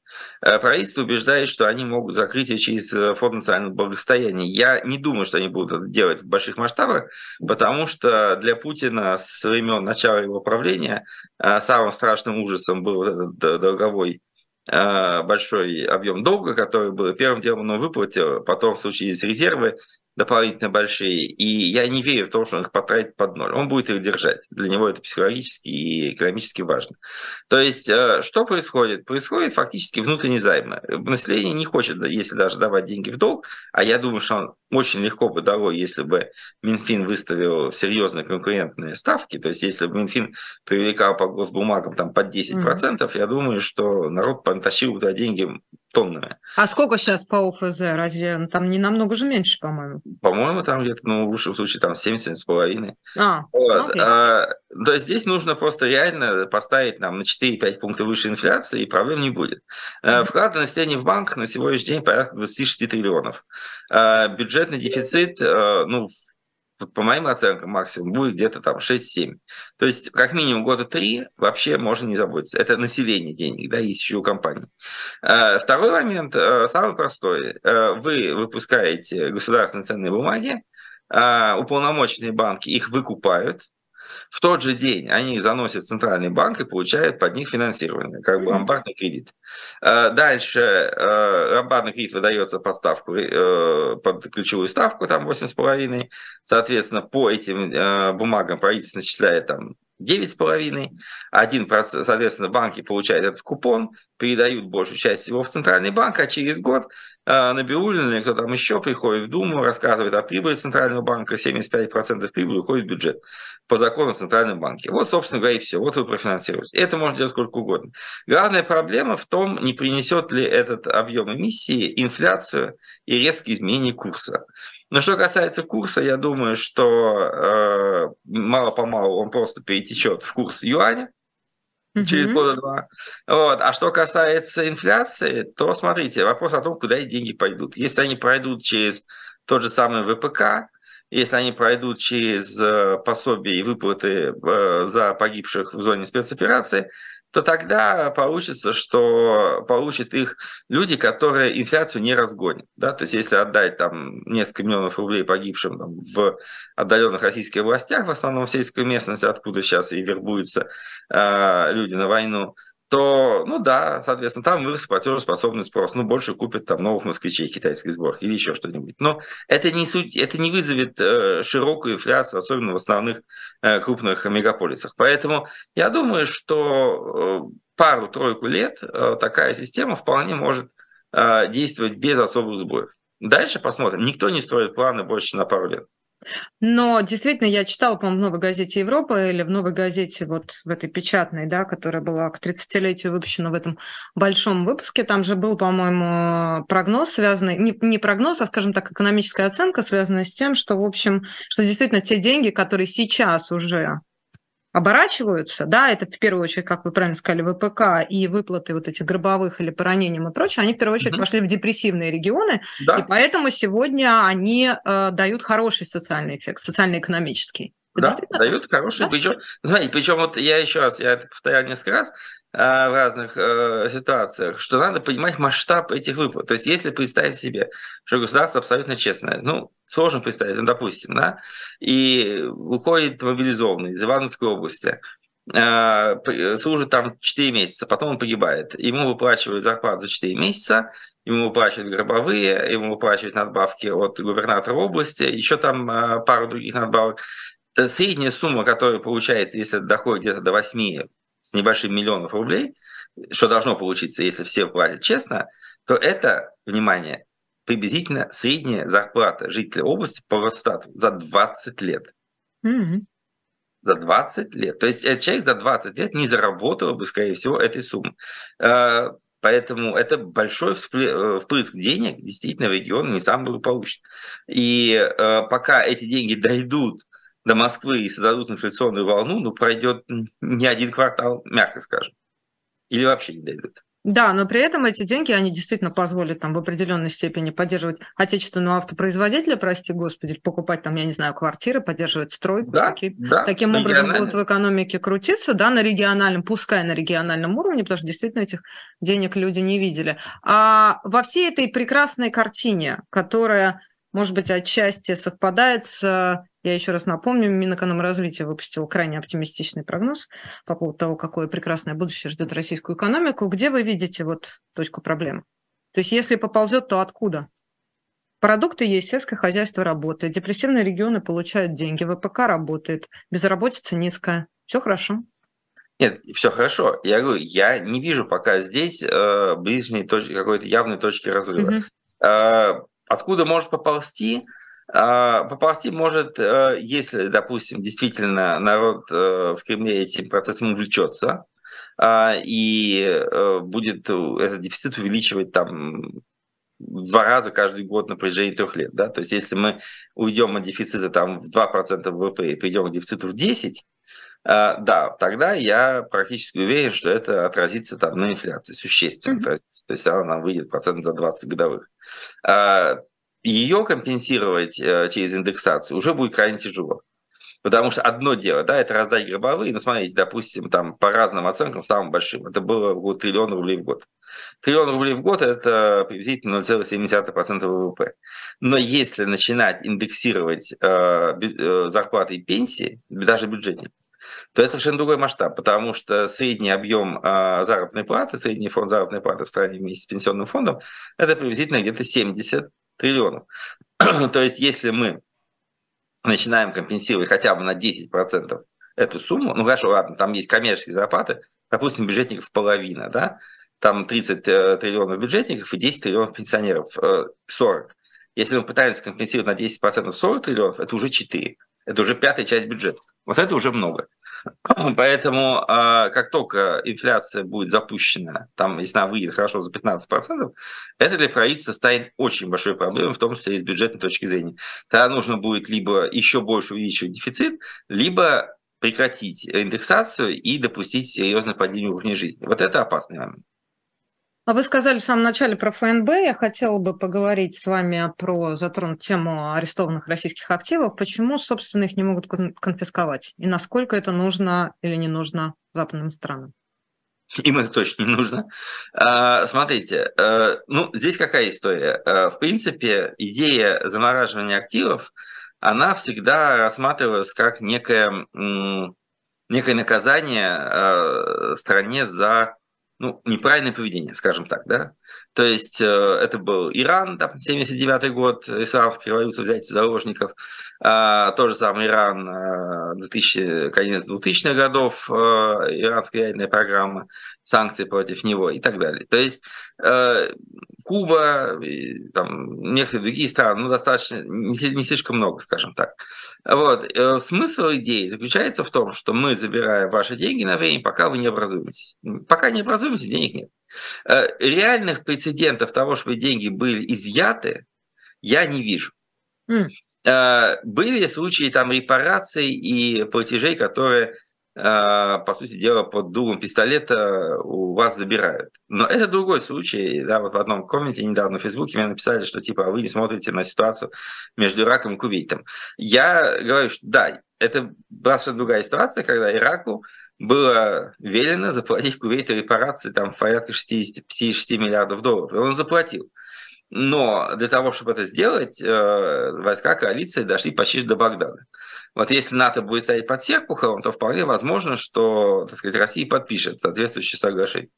Э, правительство убеждает, что они могут закрыть ее через э, фонд национального благосостояния. Я не думаю, что они будут это делать в больших масштабах, потому что для Путина с времен начала его правления э, самым страшным ужасом был этот долговой большой объем долга, который был первым делом он выплатил, потом случились резервы, дополнительно большие, и я не верю в то, что он их потратит под ноль. Он будет их держать. Для него это психологически и экономически важно. То есть, э, что происходит? Происходит фактически внутренний займ. Население не хочет, если даже давать деньги в долг, а я думаю, что он очень легко бы дало, если бы Минфин выставил серьезные конкурентные ставки, то есть если бы Минфин привлекал по госбумагам там под 10%, mm-hmm. я думаю, что народ потащил туда деньги тоннами. А сколько сейчас по ОФЗ? Разве там не намного же меньше, по-моему? По-моему, там где-то, ну, в лучшем случае, там 7-7,5. А, вот. а, то есть здесь нужно просто реально поставить нам на 4-5 пунктов выше инфляции, и проблем не будет. Mm-hmm. Вклад населения в банк на сегодняшний день порядка 26 триллионов. А, бюджетный дефицит, а, ну, по моим оценкам, максимум будет где-то там 6-7. То есть, как минимум года 3 вообще можно не заботиться. Это население денег, да, есть еще у компаний. А, второй момент, а, самый простой. А, вы выпускаете государственные ценные бумаги, уполномоченные банки их выкупают, в тот же день они заносят в центральный банк и получают под них финансирование, как бы ломбардный кредит. Э, дальше э, ломбардный кредит выдается под ставку, э, под ключевую ставку, там 8,5. Соответственно, по этим бумагам правительство начисляет там 9,5, 1%, соответственно, банки получают этот купон, передают большую часть его в центральный банк, а через год э, Набиуллин или кто там еще приходит в Думу, рассказывает о прибыли Центрального банка, 75% прибыли уходит в бюджет по закону Центрального банка. Вот, собственно говоря, и все. Вот вы профинансируете. Это можно делать сколько угодно. Главная проблема в том, не принесет ли этот объем эмиссии инфляцию и резкие изменения курса. Но что касается курса, я думаю, что э, мало-помалу он просто перетечет в курс юаня mm-hmm. через года два. Вот. А что касается инфляции, то смотрите, вопрос о том, куда эти деньги пойдут. Если они пройдут через тот же самый ВПК, если они пройдут через э, пособие и выплаты э, за погибших в зоне спецоперации, то тогда получится, что получат их люди, которые инфляцию не разгонят. Да? То есть если отдать там несколько миллионов рублей погибшим там, в отдаленных российских областях, в основном в сельской местности, откуда сейчас и вербуются э, люди на войну, то, ну да, соответственно, там вырос платежеспособный спрос, ну, больше купят там новых москвичей китайский сбор или еще что-нибудь. Но это не, суть, это не вызовет э, широкую инфляцию, особенно в основных э, крупных мегаполисах. Поэтому я думаю, что э, пару-тройку лет э, такая система вполне может э, действовать без особых сбоев. Дальше посмотрим. Никто не строит планы больше на пару лет. Но действительно, я читала, по-моему, в «Новой газете Европы» или в «Новой газете», вот в этой печатной, да, которая была к 30-летию выпущена в этом большом выпуске, там же был, по-моему, прогноз, связанный, не, не прогноз, а, скажем так, экономическая оценка, связанная с тем, что, в общем, что действительно те деньги, которые сейчас уже оборачиваются, да, это в первую очередь, как вы правильно сказали, ВПК и выплаты вот этих гробовых или по ранениям и прочее, они в первую очередь угу. пошли в депрессивные регионы, да. и поэтому сегодня они э, дают хороший социальный эффект, социально-экономический. да, дают хороший, да? причем, смотрите, причем вот я еще раз, я это повторял несколько раз, в разных э, ситуациях, что надо понимать масштаб этих выплат. То есть, если представить себе, что государство абсолютно честное, ну, сложно представить, ну, допустим, да, и выходит мобилизованный из Ивановской области, э, служит там 4 месяца, потом он погибает. Ему выплачивают зарплату за 4 месяца, ему выплачивают гробовые, ему выплачивают надбавки от губернатора области, еще там э, пару других надбавок. Средняя сумма, которая получается, если доходит где-то до 8 с небольшим миллионов рублей, что должно получиться, если все платят честно, то это, внимание, приблизительно средняя зарплата жителя области по Росстату за 20 лет. Mm-hmm. За 20 лет. То есть этот человек за 20 лет не заработал бы, скорее всего, этой суммы. Э, поэтому это большой э, впрыск денег действительно в регион не сам благополучный. И э, пока эти деньги дойдут до Москвы и создадут инфляционную волну, ну, пройдет не один квартал, мягко скажем. Или вообще не дойдут. Да, но при этом эти деньги, они действительно позволят там в определенной степени поддерживать отечественного автопроизводителя, прости господи, покупать там, я не знаю, квартиры, поддерживать стройку. Да, таки, да, таким образом будут в экономике крутиться, да, на региональном, пускай на региональном уровне, потому что действительно этих денег люди не видели. А во всей этой прекрасной картине, которая, может быть, отчасти совпадает с я еще раз напомню, Минэкономразвитие выпустил крайне оптимистичный прогноз по поводу того, какое прекрасное будущее ждет российскую экономику. Где вы видите вот точку проблемы? То есть если поползет, то откуда? Продукты есть, сельское хозяйство работает, депрессивные регионы получают деньги, ВПК работает, безработица низкая. Все хорошо. Нет, все хорошо. Я говорю, я не вижу пока здесь э, ближней точки, какой-то явной точки разрыва. Угу. Э, откуда может поползти? А, поползти может, э, если, допустим, действительно народ э, в Кремле этим процессом увлечется а, и э, будет этот дефицит увеличивать там в два раза каждый год на протяжении трех лет. Да? То есть если мы уйдем от дефицита там, в 2% ВВП и придем к дефициту в 10%, а, да, тогда я практически уверен, что это отразится там на инфляции, существенно mm-hmm. отразится. То есть она нам выйдет процент за 20 годовых ее компенсировать э, через индексацию уже будет крайне тяжело. Потому что одно дело, да, это раздать гробовые, ну, смотрите, допустим, там по разным оценкам, самым большим, это было в триллион рублей в год. Триллион рублей в год – это приблизительно 0,7% ВВП. Но если начинать индексировать э, э, зарплаты и пенсии, даже бюджетников, то это совершенно другой масштаб, потому что средний объем э, заработной платы, средний фонд заработной платы в стране вместе с пенсионным фондом, это приблизительно где-то 70 триллионов. то есть если мы начинаем компенсировать хотя бы на 10% эту сумму, ну хорошо, ладно, там есть коммерческие зарплаты, допустим, бюджетников половина, да, там 30 э, триллионов бюджетников и 10 триллионов пенсионеров, э, 40. Если мы пытаемся компенсировать на 10% 40 триллионов, это уже 4. Это уже пятая часть бюджета. Вот это уже много. Поэтому э, как только инфляция будет запущена, там, если она выйдет хорошо за 15%, это для правительства станет очень большой проблемой, в том числе и с бюджетной точки зрения. Тогда нужно будет либо еще больше увеличивать дефицит, либо прекратить индексацию и допустить серьезное падение уровня жизни. Вот это опасный момент. А вы сказали в самом начале про ФНБ. Я хотела бы поговорить с вами про затронуть тему арестованных российских активов. Почему, собственно, их не могут конфисковать? И насколько это нужно или не нужно западным странам? Им это точно не нужно. А, смотрите, э, ну, здесь какая история? Э, в принципе, идея замораживания активов, она всегда рассматривалась как некое, некое наказание э, стране за ну, неправильное поведение, скажем так, да. То есть э, это был Иран, там, 79 год, исламская революция, взять заложников. А, то же самое Иран, 2000, э, конец 2000-х годов, э, иранская ядерная программа, санкции против него и так далее. То есть Куба, там, некоторые другие страны, ну, достаточно, не, не слишком много, скажем так. Вот. Смысл идеи заключается в том, что мы забираем ваши деньги на время, пока вы не образуетесь. Пока не образуетесь, денег нет. Э, реальных прецедентов того, чтобы деньги были изъяты, я не вижу. Mm. Были случаи там репараций и платежей, которые, э, по сути дела, под дулом пистолета у вас забирают. Но это другой случай. Да, вот в одном комменте недавно в Фейсбуке мне написали, что типа вы не смотрите на ситуацию между Ираком и Кувейтом. Я говорю, что да, это была совершенно другая ситуация, когда Ираку было велено заплатить Кувейту репарации там, в порядка 60 миллиардов долларов. И он заплатил. Но для того, чтобы это сделать, э, войска коалиции дошли почти до Багдада. Вот если НАТО будет стоять под Серпуховым, то вполне возможно, что так сказать, Россия подпишет соответствующее соглашение.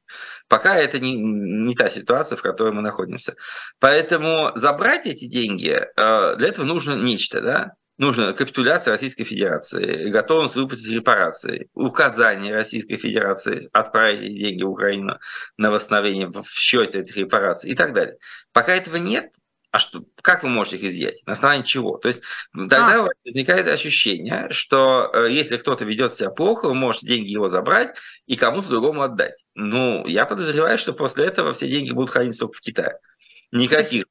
Пока это не, не та ситуация, в которой мы находимся. Поэтому забрать эти деньги, э, для этого нужно нечто. Да? Нужна капитуляция Российской Федерации, готовность выплатить репарации, указание Российской Федерации отправить деньги в Украину на восстановление в счете этих репараций и так далее. Пока этого нет, а что, как вы можете их изъять? На основании чего? То есть тогда а. возникает ощущение, что э, если кто-то ведет себя плохо, вы можете деньги его забрать и кому-то другому отдать. Ну, я подозреваю, что после этого все деньги будут храниться только в Китае. Никаких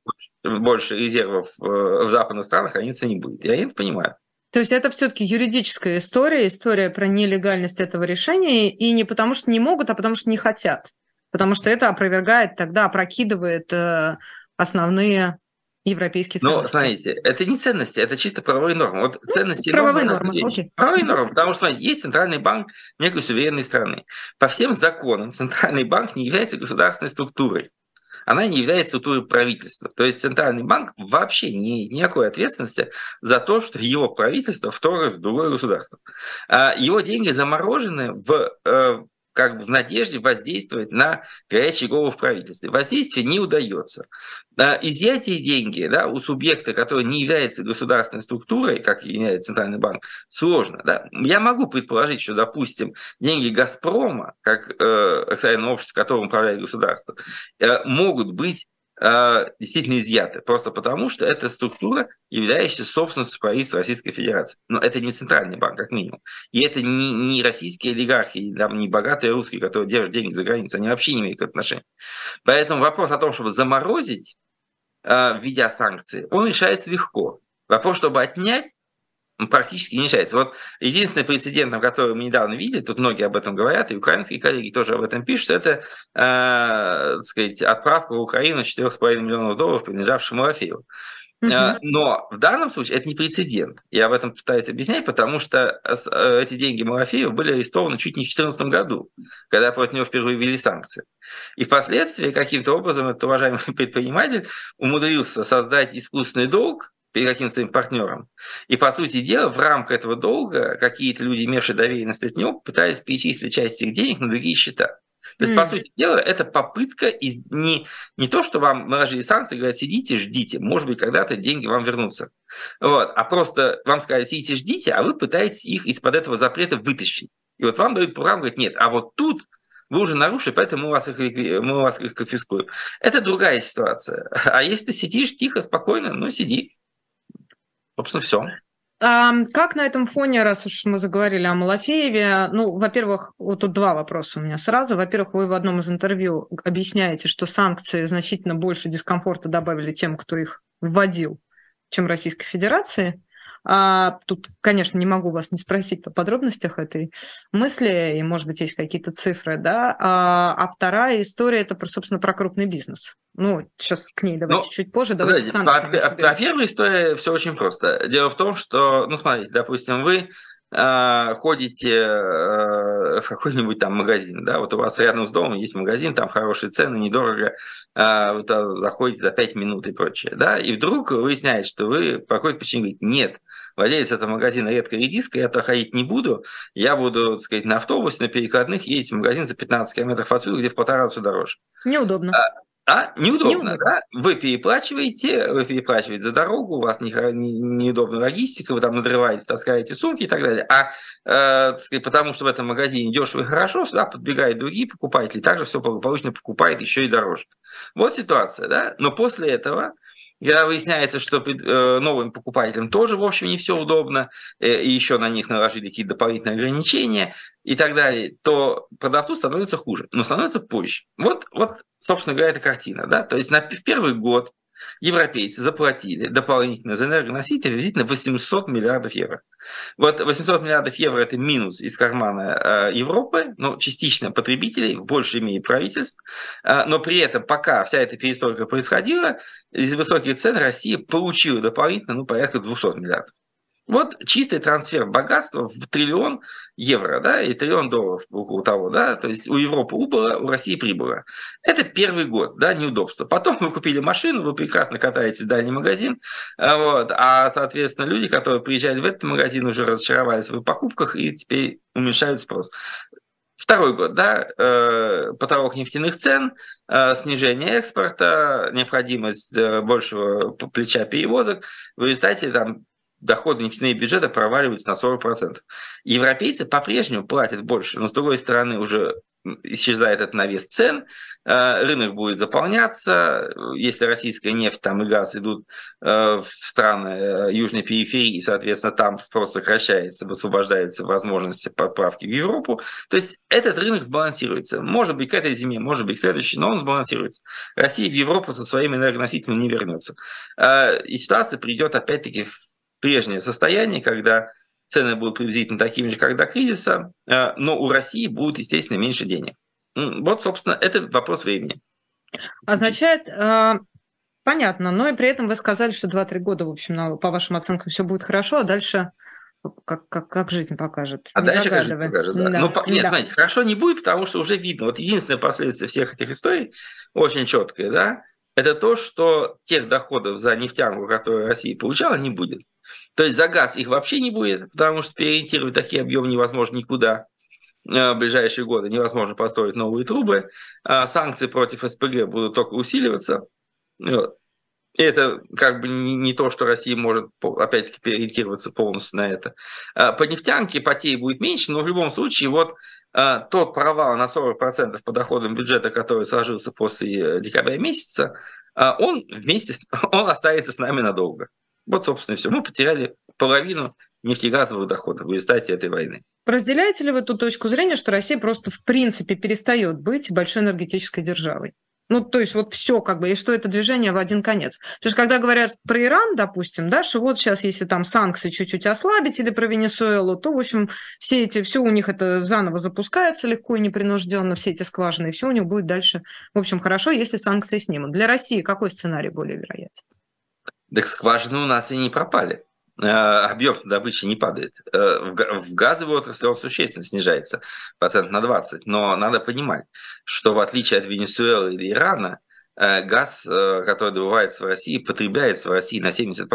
больше резервов э, в западных странах храниться не будет. Я это понимаю. То есть это все-таки юридическая история, история про нелегальность этого решения, и не потому что не могут, а потому что не хотят. Потому что это опровергает, тогда опрокидывает э, основные европейские ценности. Ну, смотрите, это не ценности, это чисто правовые нормы. Вот ну, ценности правовые нормы. нормы окей. Правовые нормы, потому что, смотрите, есть центральный банк некой суверенной страны. По всем законам центральный банк не является государственной структурой она не является структурой правительства. То есть Центральный банк вообще не, никакой ответственности за то, что его правительство вторгает в другое государство. А его деньги заморожены в э, как бы в надежде воздействовать на горячие головы в правительстве. Воздействие не удается. Изъятие деньги да, у субъекта, который не является государственной структурой, как является Центральный банк, сложно. Да. Я могу предположить, что, допустим, деньги «Газпрома», как э, общество, которым управляет государство, э, могут быть Э, действительно изъяты, просто потому что это структура, являющаяся собственностью правительства Российской Федерации. Но это не центральный банк, как минимум. И это не, не российские олигархи, там, не богатые русские, которые держат деньги за границей, они вообще не имеют отношения. Поэтому вопрос о том, чтобы заморозить, э, введя санкции, он решается легко. Вопрос, чтобы отнять, практически не решается. Вот единственный прецедент, который мы недавно видели, тут многие об этом говорят, и украинские коллеги тоже об этом пишут, это э, так сказать, отправка в Украину 4,5 миллионов долларов, принадлежавших Малафееву. Uh-huh. Но в данном случае это не прецедент. Я об этом пытаюсь объяснять, потому что э, эти деньги Малафеева были арестованы чуть не в 2014 году, когда против него впервые ввели санкции. И впоследствии каким-то образом этот уважаемый предприниматель умудрился создать искусственный долг, перед каким-то своим партнером. И, по сути дела, в рамках этого долга какие-то люди, имевшие доверие на Статнёв, пытались перечислить часть этих денег на другие счета. То есть, mm. по сути дела, это попытка из... не, не то, что вам наложили санкции, говорят, сидите, ждите, может быть, когда-то деньги вам вернутся. Вот. А просто вам сказали, сидите, ждите, а вы пытаетесь их из-под этого запрета вытащить. И вот вам дают программу, говорят, нет, а вот тут вы уже нарушили, поэтому мы вас их, мы вас их конфискуем. Это другая ситуация. А если ты сидишь тихо, спокойно, ну сиди. Собственно, все. Как на этом фоне, раз уж мы заговорили о Малафееве, ну, во-первых, вот тут два вопроса у меня сразу. Во-первых, вы в одном из интервью объясняете, что санкции значительно больше дискомфорта добавили тем, кто их вводил, чем Российской Федерации. А, тут, конечно, не могу вас не спросить о подробностях этой мысли, и, может быть, есть какие-то цифры, да. А, а вторая история это, собственно, про крупный бизнес. Ну, сейчас к ней давайте ну, чуть позже. Давайте знаете, по, по, по первой истории все очень просто. Дело в том, что, ну, смотрите, допустим, вы э, ходите э, в какой-нибудь там магазин, да, вот у вас рядом с домом есть магазин, там хорошие цены, недорого, э, вы заходите за 5 минут и прочее, да, и вдруг выясняется, что вы по какой-то причине говорите, нет, владелец этого магазина редко редиска, я туда ходить не буду, я буду, так сказать, на автобусе, на перекладных ездить в магазин за 15 километров отсюда, где в полтора раза дороже. Неудобно. А, а? Неудобно, неудобно, да? Вы переплачиваете, вы переплачиваете за дорогу, у вас не, не, неудобная логистика, вы там надрываете, таскаете сумки и так далее. А э, сказать, потому что в этом магазине дешево и хорошо, сюда подбегают другие покупатели, также все благополучно покупает еще и дороже. Вот ситуация, да? Но после этого когда выясняется, что э, новым покупателям тоже, в общем, не все удобно, э, и еще на них наложили какие-то дополнительные ограничения и так далее, то продавцу становится хуже, но становится позже. Вот, вот собственно говоря, эта картина. Да? То есть на, в первый год европейцы заплатили дополнительно за энергоносители приблизительно 800 миллиардов евро. Вот 800 миллиардов евро – это минус из кармана э, Европы, но частично потребителей, в большей мере правительств. Э, но при этом, пока вся эта перестройка происходила, из высоких цен Россия получила дополнительно ну, порядка 200 миллиардов. Вот чистый трансфер богатства в триллион евро, да, и триллион долларов у того, да, то есть у Европы убыло, у России прибыло. Это первый год, да, неудобство. Потом вы купили машину, вы прекрасно катаетесь в дальний магазин, а вот, а, соответственно, люди, которые приезжали в этот магазин, уже разочаровались в покупках и теперь уменьшают спрос. Второй год, да, э, потолок нефтяных цен, э, снижение экспорта, необходимость э, большего плеча перевозок. В результате там доходы нефтяные бюджеты проваливаются на 40%. Европейцы по-прежнему платят больше, но с другой стороны уже исчезает этот навес цен, э, рынок будет заполняться, если российская нефть там и газ идут э, в страны э, южной периферии, соответственно, там спрос сокращается, высвобождаются возможности подправки в Европу, то есть этот рынок сбалансируется. Может быть, к этой зиме, может быть, к следующей, но он сбалансируется. Россия в Европу со своими энергоносителями не вернется. И ситуация придет опять-таки в прежнее состояние, когда цены будут приблизительно такими же, как до кризиса, э, но у России будет, естественно, меньше денег. Вот, собственно, это вопрос времени. Означает, э, понятно, но и при этом вы сказали, что 2-3 года, в общем, по вашим оценкам, все будет хорошо, а дальше как, как, как жизнь покажет. А не дальше как жизнь покажет, да. да. Ну, по, нет, да. смотрите, хорошо не будет, потому что уже видно. Вот единственное последствие всех этих историй, очень четкое, да, это то, что тех доходов за нефтянку, которые Россия получала, не будет. То есть за газ их вообще не будет, потому что переориентировать такие объемы невозможно никуда э, в ближайшие годы. Невозможно построить новые трубы. А санкции против СПГ будут только усиливаться. И это как бы не, то, что Россия может, опять-таки, переориентироваться полностью на это. А по нефтянке потерь будет меньше, но в любом случае вот а, тот провал на 40% по доходам бюджета, который сложился после э, декабря месяца, он вместе, он останется с нами надолго. Вот, собственно, и все. Мы потеряли половину нефтегазовых доходов в результате этой войны. Разделяете ли вы ту точку зрения, что Россия просто в принципе перестает быть большой энергетической державой? Ну, то есть вот все как бы, и что это движение в один конец. То есть когда говорят про Иран, допустим, да, что вот сейчас, если там санкции чуть-чуть ослабить или про Венесуэлу, то, в общем, все эти, все у них это заново запускается легко и непринужденно, все эти скважины, и все у них будет дальше, в общем, хорошо, если санкции снимут. Для России какой сценарий более вероятен? Так скважины у нас и не пропали. Э, объем добычи не падает. Э, в газовой отрасли он существенно снижается, процент на 20. Но надо понимать, что в отличие от Венесуэлы или Ирана, газ, который добывается в России, потребляется в России на 70%.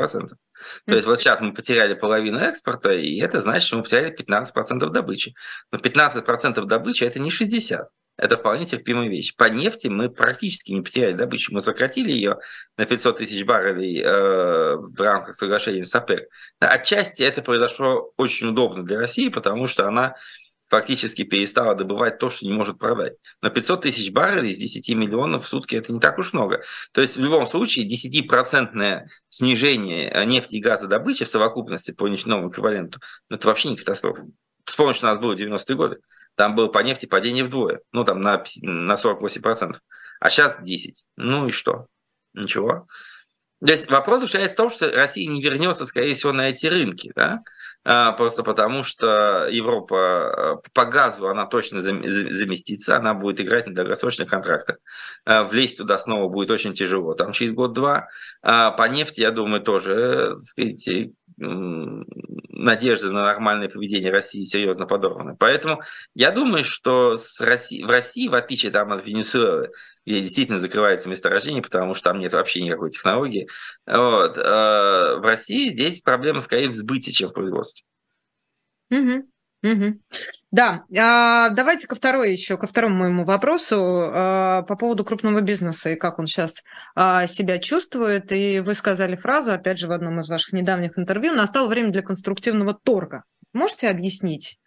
То есть вот сейчас мы потеряли половину экспорта, и это значит, что мы потеряли 15% добычи. Но 15% добычи – это не 60%. Это вполне терпимая вещь. По нефти мы практически не потеряли добычу. Мы сократили ее на 500 тысяч баррелей э, в рамках соглашения с ОПЕК. Отчасти это произошло очень удобно для России, потому что она фактически перестала добывать то, что не может продать. Но 500 тысяч баррелей из 10 миллионов в сутки – это не так уж много. То есть в любом случае 10% снижение нефти и газа добычи в совокупности по нефтяному эквиваленту – это вообще не катастрофа. Вспомнить, что у нас было 90-е годы. Там было по нефти падение вдвое, ну там на, на 48%. А сейчас 10. Ну и что? Ничего. То есть вопрос заключается в том, что Россия не вернется, скорее всего, на эти рынки, да? А, просто потому что Европа э, по газу она точно заместится, она будет играть на долгосрочных контрактах. А, влезть туда снова будет очень тяжело, там через год-два. А по нефти, я думаю, тоже, э, так сказать, надежды на нормальное поведение России серьезно подорваны. Поэтому я думаю, что с России, в России, в отличие там, от Венесуэлы, где действительно закрывается месторождение, потому что там нет вообще никакой технологии, вот, э, в России здесь проблема скорее в сбытии, чем в производстве. Угу. Угу. Да, а, давайте ко второй еще, ко второму моему вопросу а, по поводу крупного бизнеса и как он сейчас а, себя чувствует. И вы сказали фразу, опять же, в одном из ваших недавних интервью, настало время для конструктивного торга. Можете объяснить,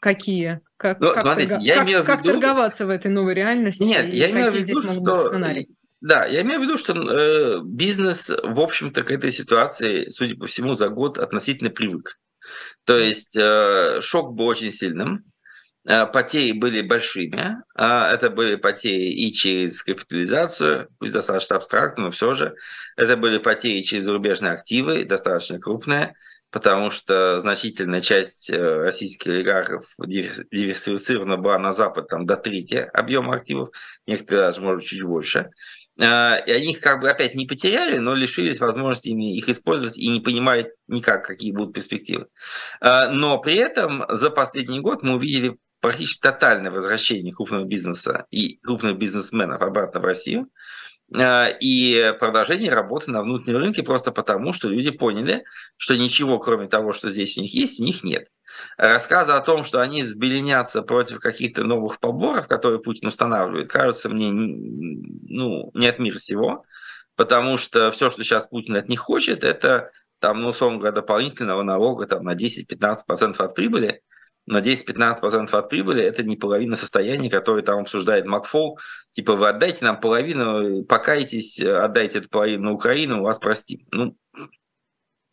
какие, как, ну, как, смотрите, торга... я как, имею как виду... торговаться в этой новой реальности? Нет, я имею в виду, что... Да, я имею в виду, что э, бизнес, в общем-то, к этой ситуации, судя по всему, за год относительно привык. То есть э, шок был очень сильным, э, потери были большими. А это были потери и через капитализацию, пусть достаточно абстрактно, но все же. Это были потери через зарубежные активы, достаточно крупные, потому что значительная часть э, российских олигархов диверсифицирована была на Запад там, до трети объема активов, некоторые даже, может, чуть больше. А, и они их как бы опять не потеряли, но лишились возможности их использовать и не понимают никак, какие будут перспективы. А, но при этом за последний год мы увидели практически тотальное возвращение крупного бизнеса и крупных бизнесменов обратно в Россию и продолжение работы на внутреннем рынке просто потому, что люди поняли, что ничего, кроме того, что здесь у них есть, у них нет. Рассказы о том, что они взбеленятся против каких-то новых поборов, которые Путин устанавливает, кажется мне ну, не от мира сего, потому что все, что сейчас Путин от них хочет, это там, ну, условно говоря, дополнительного налога там, на 10-15% от прибыли, на 10-15% от прибыли это не половина состояния, которое там обсуждает Макфол. Типа вы отдайте нам половину, покайтесь, отдайте эту половину на Украину, вас простим. Ну,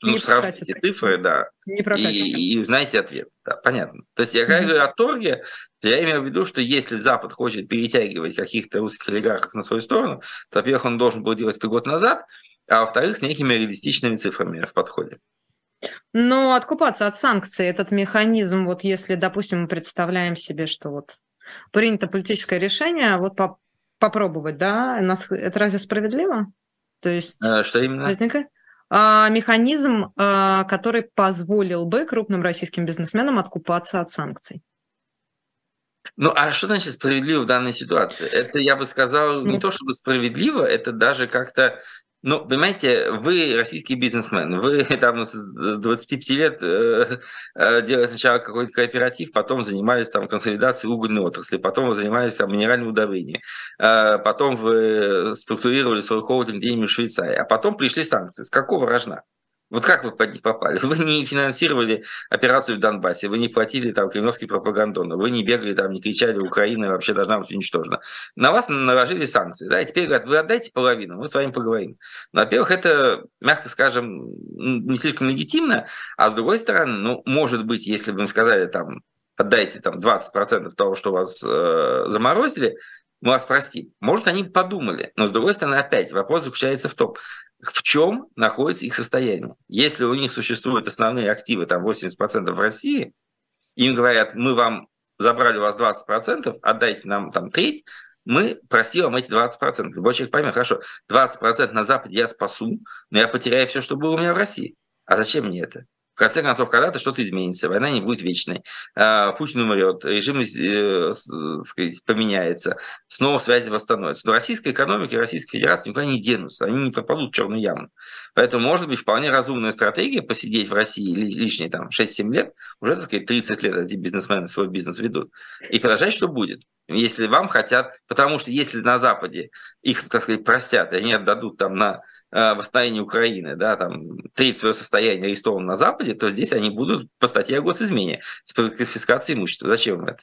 ну, не сравните цифры, да, не и, и узнаете ответ. Да, понятно. То есть, я когда mm-hmm. говорю о торге, то я имею в виду, что если Запад хочет перетягивать каких-то русских олигархов на свою сторону, то, во-первых, он должен был делать это год назад, а во-вторых, с некими реалистичными цифрами в подходе. Но откупаться от санкций, этот механизм, вот если, допустим, мы представляем себе, что вот принято политическое решение, вот по попробовать, да, это разве справедливо? То есть а, что именно? Возникает? А, механизм, а, который позволил бы крупным российским бизнесменам откупаться от санкций. Ну, а что значит справедливо в данной ситуации? Это, я бы сказал, не ну, то чтобы справедливо, это даже как-то ну, понимаете, вы российский бизнесмен, вы там с 25 лет э, э, делали сначала какой-то кооператив, потом занимались там консолидацией угольной отрасли, потом вы занимались там минеральным удобрением, э, потом вы структурировали свой холдинг где-нибудь в Швейцарии, а потом пришли санкции. С какого рожна? Вот как вы под них попали? Вы не финансировали операцию в Донбассе, вы не платили там кремлевский пропагандон, вы не бегали там, не кричали, Украина вообще должна быть уничтожена. На вас наложили санкции, да, и теперь говорят, вы отдайте половину, мы с вами поговорим. Но, во-первых, это, мягко скажем, не слишком легитимно, а с другой стороны, ну, может быть, если бы им сказали там, отдайте там 20% того, что вас э, заморозили, мы вас простим. Может, они подумали, но с другой стороны, опять вопрос заключается в том, в чем находится их состояние. Если у них существуют основные активы, там 80% в России, им говорят, мы вам забрали у вас 20%, отдайте нам там треть, мы простим вам эти 20%. Любой человек поймет, хорошо, 20% на Западе я спасу, но я потеряю все, что было у меня в России. А зачем мне это? В конце концов, когда-то что-то изменится, война не будет вечной. А, Путин умрет, режим э, сказать, поменяется, снова связи восстановятся. Но российская экономика и Российская Федерация никуда не денутся, они не попадут в черную яму. Поэтому, может быть, вполне разумная стратегия посидеть в России лишние там, 6-7 лет, уже, так сказать, 30 лет эти бизнесмены свой бизнес ведут, и подождать, что будет. Если вам хотят, потому что если на Западе их, так сказать, простят, и они отдадут там на Э, восстановления Украины, да, там, треть своего состояния арестован на Западе, то здесь они будут по статье о госизмене с конфискацией имущества. Зачем им это?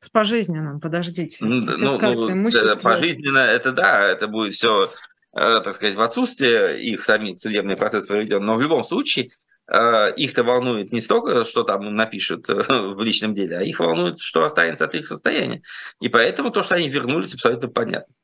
С пожизненным, подождите. Ну, ну, ну пожизненно, это да, это будет все, э, так сказать, в отсутствие их самих судебный процесс проведен, но в любом случае их-то волнует не столько, что там напишут в личном деле, а их волнует, что останется от их состояния. И поэтому то, что они вернулись, абсолютно понятно.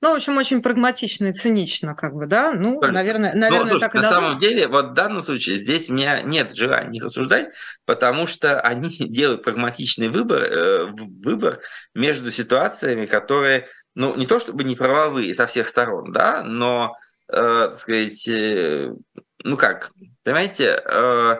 Ну, в общем, очень прагматично и цинично, как бы, да? Ну, Только. наверное, наверное ну, слушай, так и На должно. самом деле, вот в данном случае здесь у меня нет желания их осуждать, потому что они делают прагматичный выбор, э, выбор между ситуациями, которые, ну, не то чтобы не правовые со всех сторон, да, но, э, так сказать, э, ну как, понимаете, э,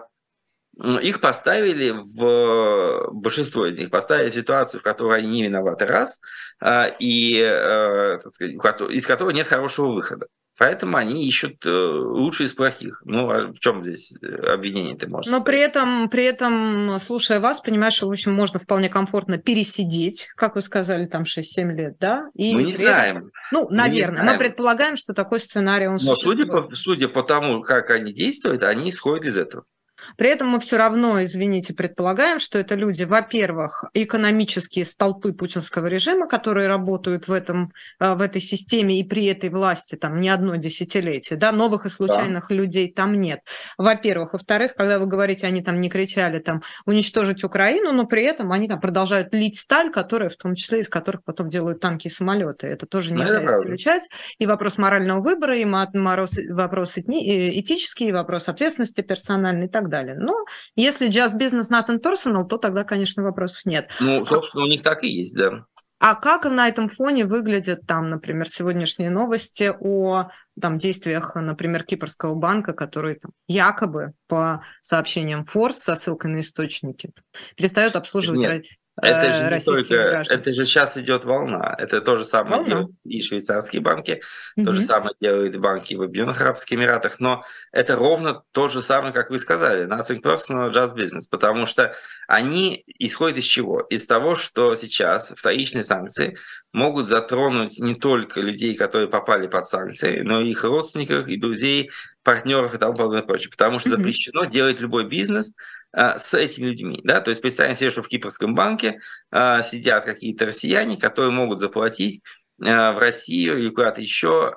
их поставили в большинство из них поставили ситуацию, в которой они не виноваты раз, а, и э, так сказать, из которой нет хорошего выхода. Поэтому они ищут э, лучшие из плохих. Ну, а в чем здесь э, обвинение ты можешь Но при этом, при этом, слушая вас, понимаешь, что, в общем, можно вполне комфортно пересидеть, как вы сказали, там 6-7 лет, да? И мы не знаем. Этом, ну, мы наверное. Мы предполагаем, что такой сценарий он Но судя по, судя по тому, как они действуют, они исходят из этого. При этом мы все равно, извините, предполагаем, что это люди, во-первых, экономические столпы путинского режима, которые работают в, этом, э, в этой системе и при этой власти там не одно десятилетие, да, новых и случайных да. людей там нет. Во-первых. Во-вторых, когда вы говорите, они там не кричали там уничтожить Украину, но при этом они там продолжают лить сталь, которая в том числе из которых потом делают танки и самолеты. Это тоже нельзя это исключать. И вопрос морального выбора, и вопрос этни... этический, и вопрос ответственности персональной и так далее далее. Но если just business not in personal, то тогда, конечно, вопросов нет. Ну, собственно, у них так и есть, да. А как на этом фоне выглядят там, например, сегодняшние новости о там, действиях, например, Кипрского банка, который там, якобы по сообщениям Форс со ссылкой на источники перестает обслуживать Нет. Это же не только, граждан. это же сейчас идет волна. Это то же самое волна. делают и швейцарские банки, угу. то же самое делают банки в Объединенных Арабских Эмиратах, но это ровно то же самое, как вы сказали, nothing personal, just business, потому что они исходят из чего? Из того, что сейчас вторичные санкции могут затронуть не только людей, которые попали под санкции, но и их родственников, и друзей, партнеров и тому подобное прочее, потому что запрещено делать любой бизнес с этими людьми. Да? То есть представим себе, что в Кипрском банке а, сидят какие-то россияне, которые могут заплатить а, в Россию или куда-то еще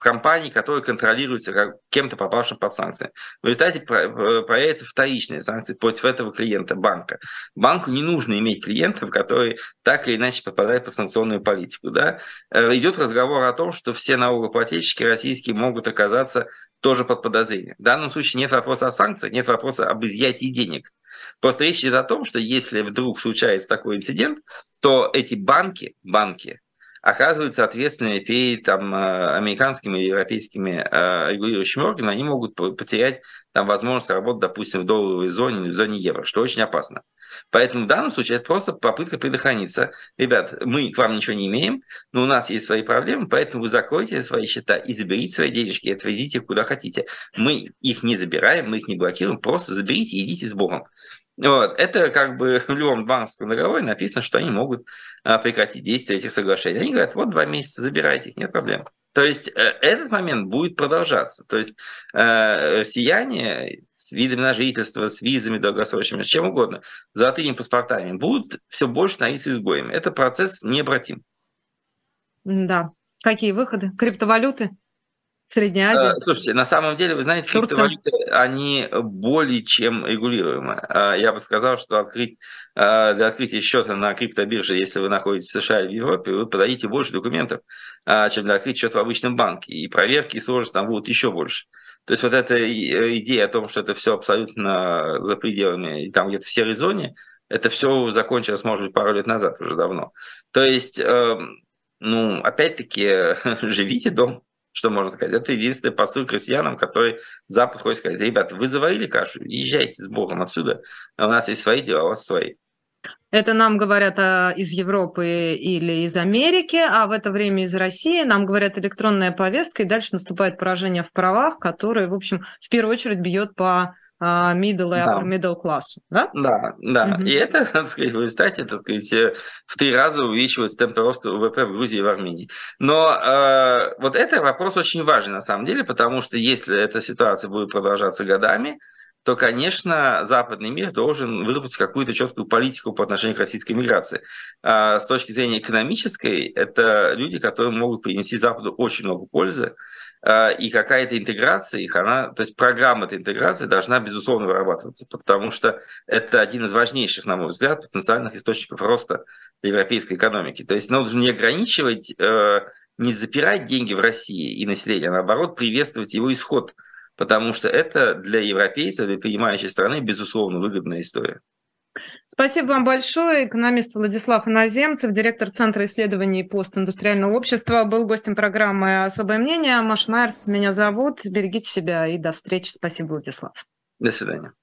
компании, которые контролируются как кем-то попавшим под санкции. В результате появятся вторичные санкции против этого клиента банка. Банку не нужно иметь клиентов, которые так или иначе попадают под санкционную политику. Да? Э, идет разговор о том, что все налогоплательщики российские могут оказаться тоже под подозрением. В данном случае нет вопроса о санкциях, нет вопроса об изъятии денег. Просто речь идет о том, что если вдруг случается такой инцидент, то эти банки, банки оказываются ответственными перед там, э, американскими и европейскими э, регулирующими органами, они могут потерять там, возможность работать, допустим, в долларовой зоне или в зоне евро, что очень опасно. Поэтому в данном случае это просто попытка предохраниться. Ребят, мы к вам ничего не имеем, но у нас есть свои проблемы, поэтому вы закройте свои счета и заберите свои денежки и отведите их куда хотите. Мы их не забираем, мы их не блокируем, просто заберите и идите с Богом. Вот. Это как бы в любом банковском договоре написано, что они могут а, прекратить действие этих соглашений. Они говорят, вот два месяца, забирайте их, нет проблем. То есть э, этот момент будет продолжаться. То есть э, россияне с видами на жительство, с визами долгосрочными, с чем угодно, золотыми паспортами будут все больше становиться изгоями. Это процесс необратим. Да. Какие выходы? Криптовалюты? Средняя Азия? Э, слушайте, на самом деле, вы знаете, Турция. криптовалюты, они более чем регулируемы. Э, я бы сказал, что открыть, э, для открытия счета на криптобирже, если вы находитесь в США или в Европе, вы подадите больше документов, чем для открытия счета в обычном банке. И проверки и сложности там будут еще больше. То есть вот эта идея о том, что это все абсолютно за пределами, и там где-то в серой зоне, это все закончилось, может быть, пару лет назад уже давно. То есть, эм, ну, опять-таки, живите дом что можно сказать. Это единственный посыл крестьянам, который Запад хочет сказать, ребята, вы заварили кашу, езжайте с Богом отсюда, у нас есть свои дела, у вас свои. Это нам говорят а, из Европы или из Америки, а в это время из России нам говорят электронная повестка, и дальше наступает поражение в правах, которое, в общем, в первую очередь бьет по middle и upper middle классу, да? Да, да. Угу. И это, так сказать, в результате, так сказать, э, в три раза увеличивает темпы роста ВВП в Грузии и в Армении. Но э, вот это вопрос очень важный на самом деле, потому что если эта ситуация будет продолжаться годами, то, конечно, западный мир должен выработать какую-то четкую политику по отношению к российской миграции. А с точки зрения экономической, это люди, которые могут принести Западу очень много пользы, а, и какая-то интеграция их, она, то есть программа этой интеграции должна, безусловно, вырабатываться, потому что это один из важнейших, на мой взгляд, потенциальных источников роста европейской экономики. То есть нужно не ограничивать, э, не запирать деньги в России и население, а наоборот приветствовать его исход – потому что это для европейцев, для принимающей страны, безусловно, выгодная история. Спасибо вам большое. Экономист Владислав Иноземцев, директор Центра исследований постиндустриального общества, был гостем программы «Особое мнение». Маш Майерс, меня зовут. Берегите себя и до встречи. Спасибо, Владислав. До свидания.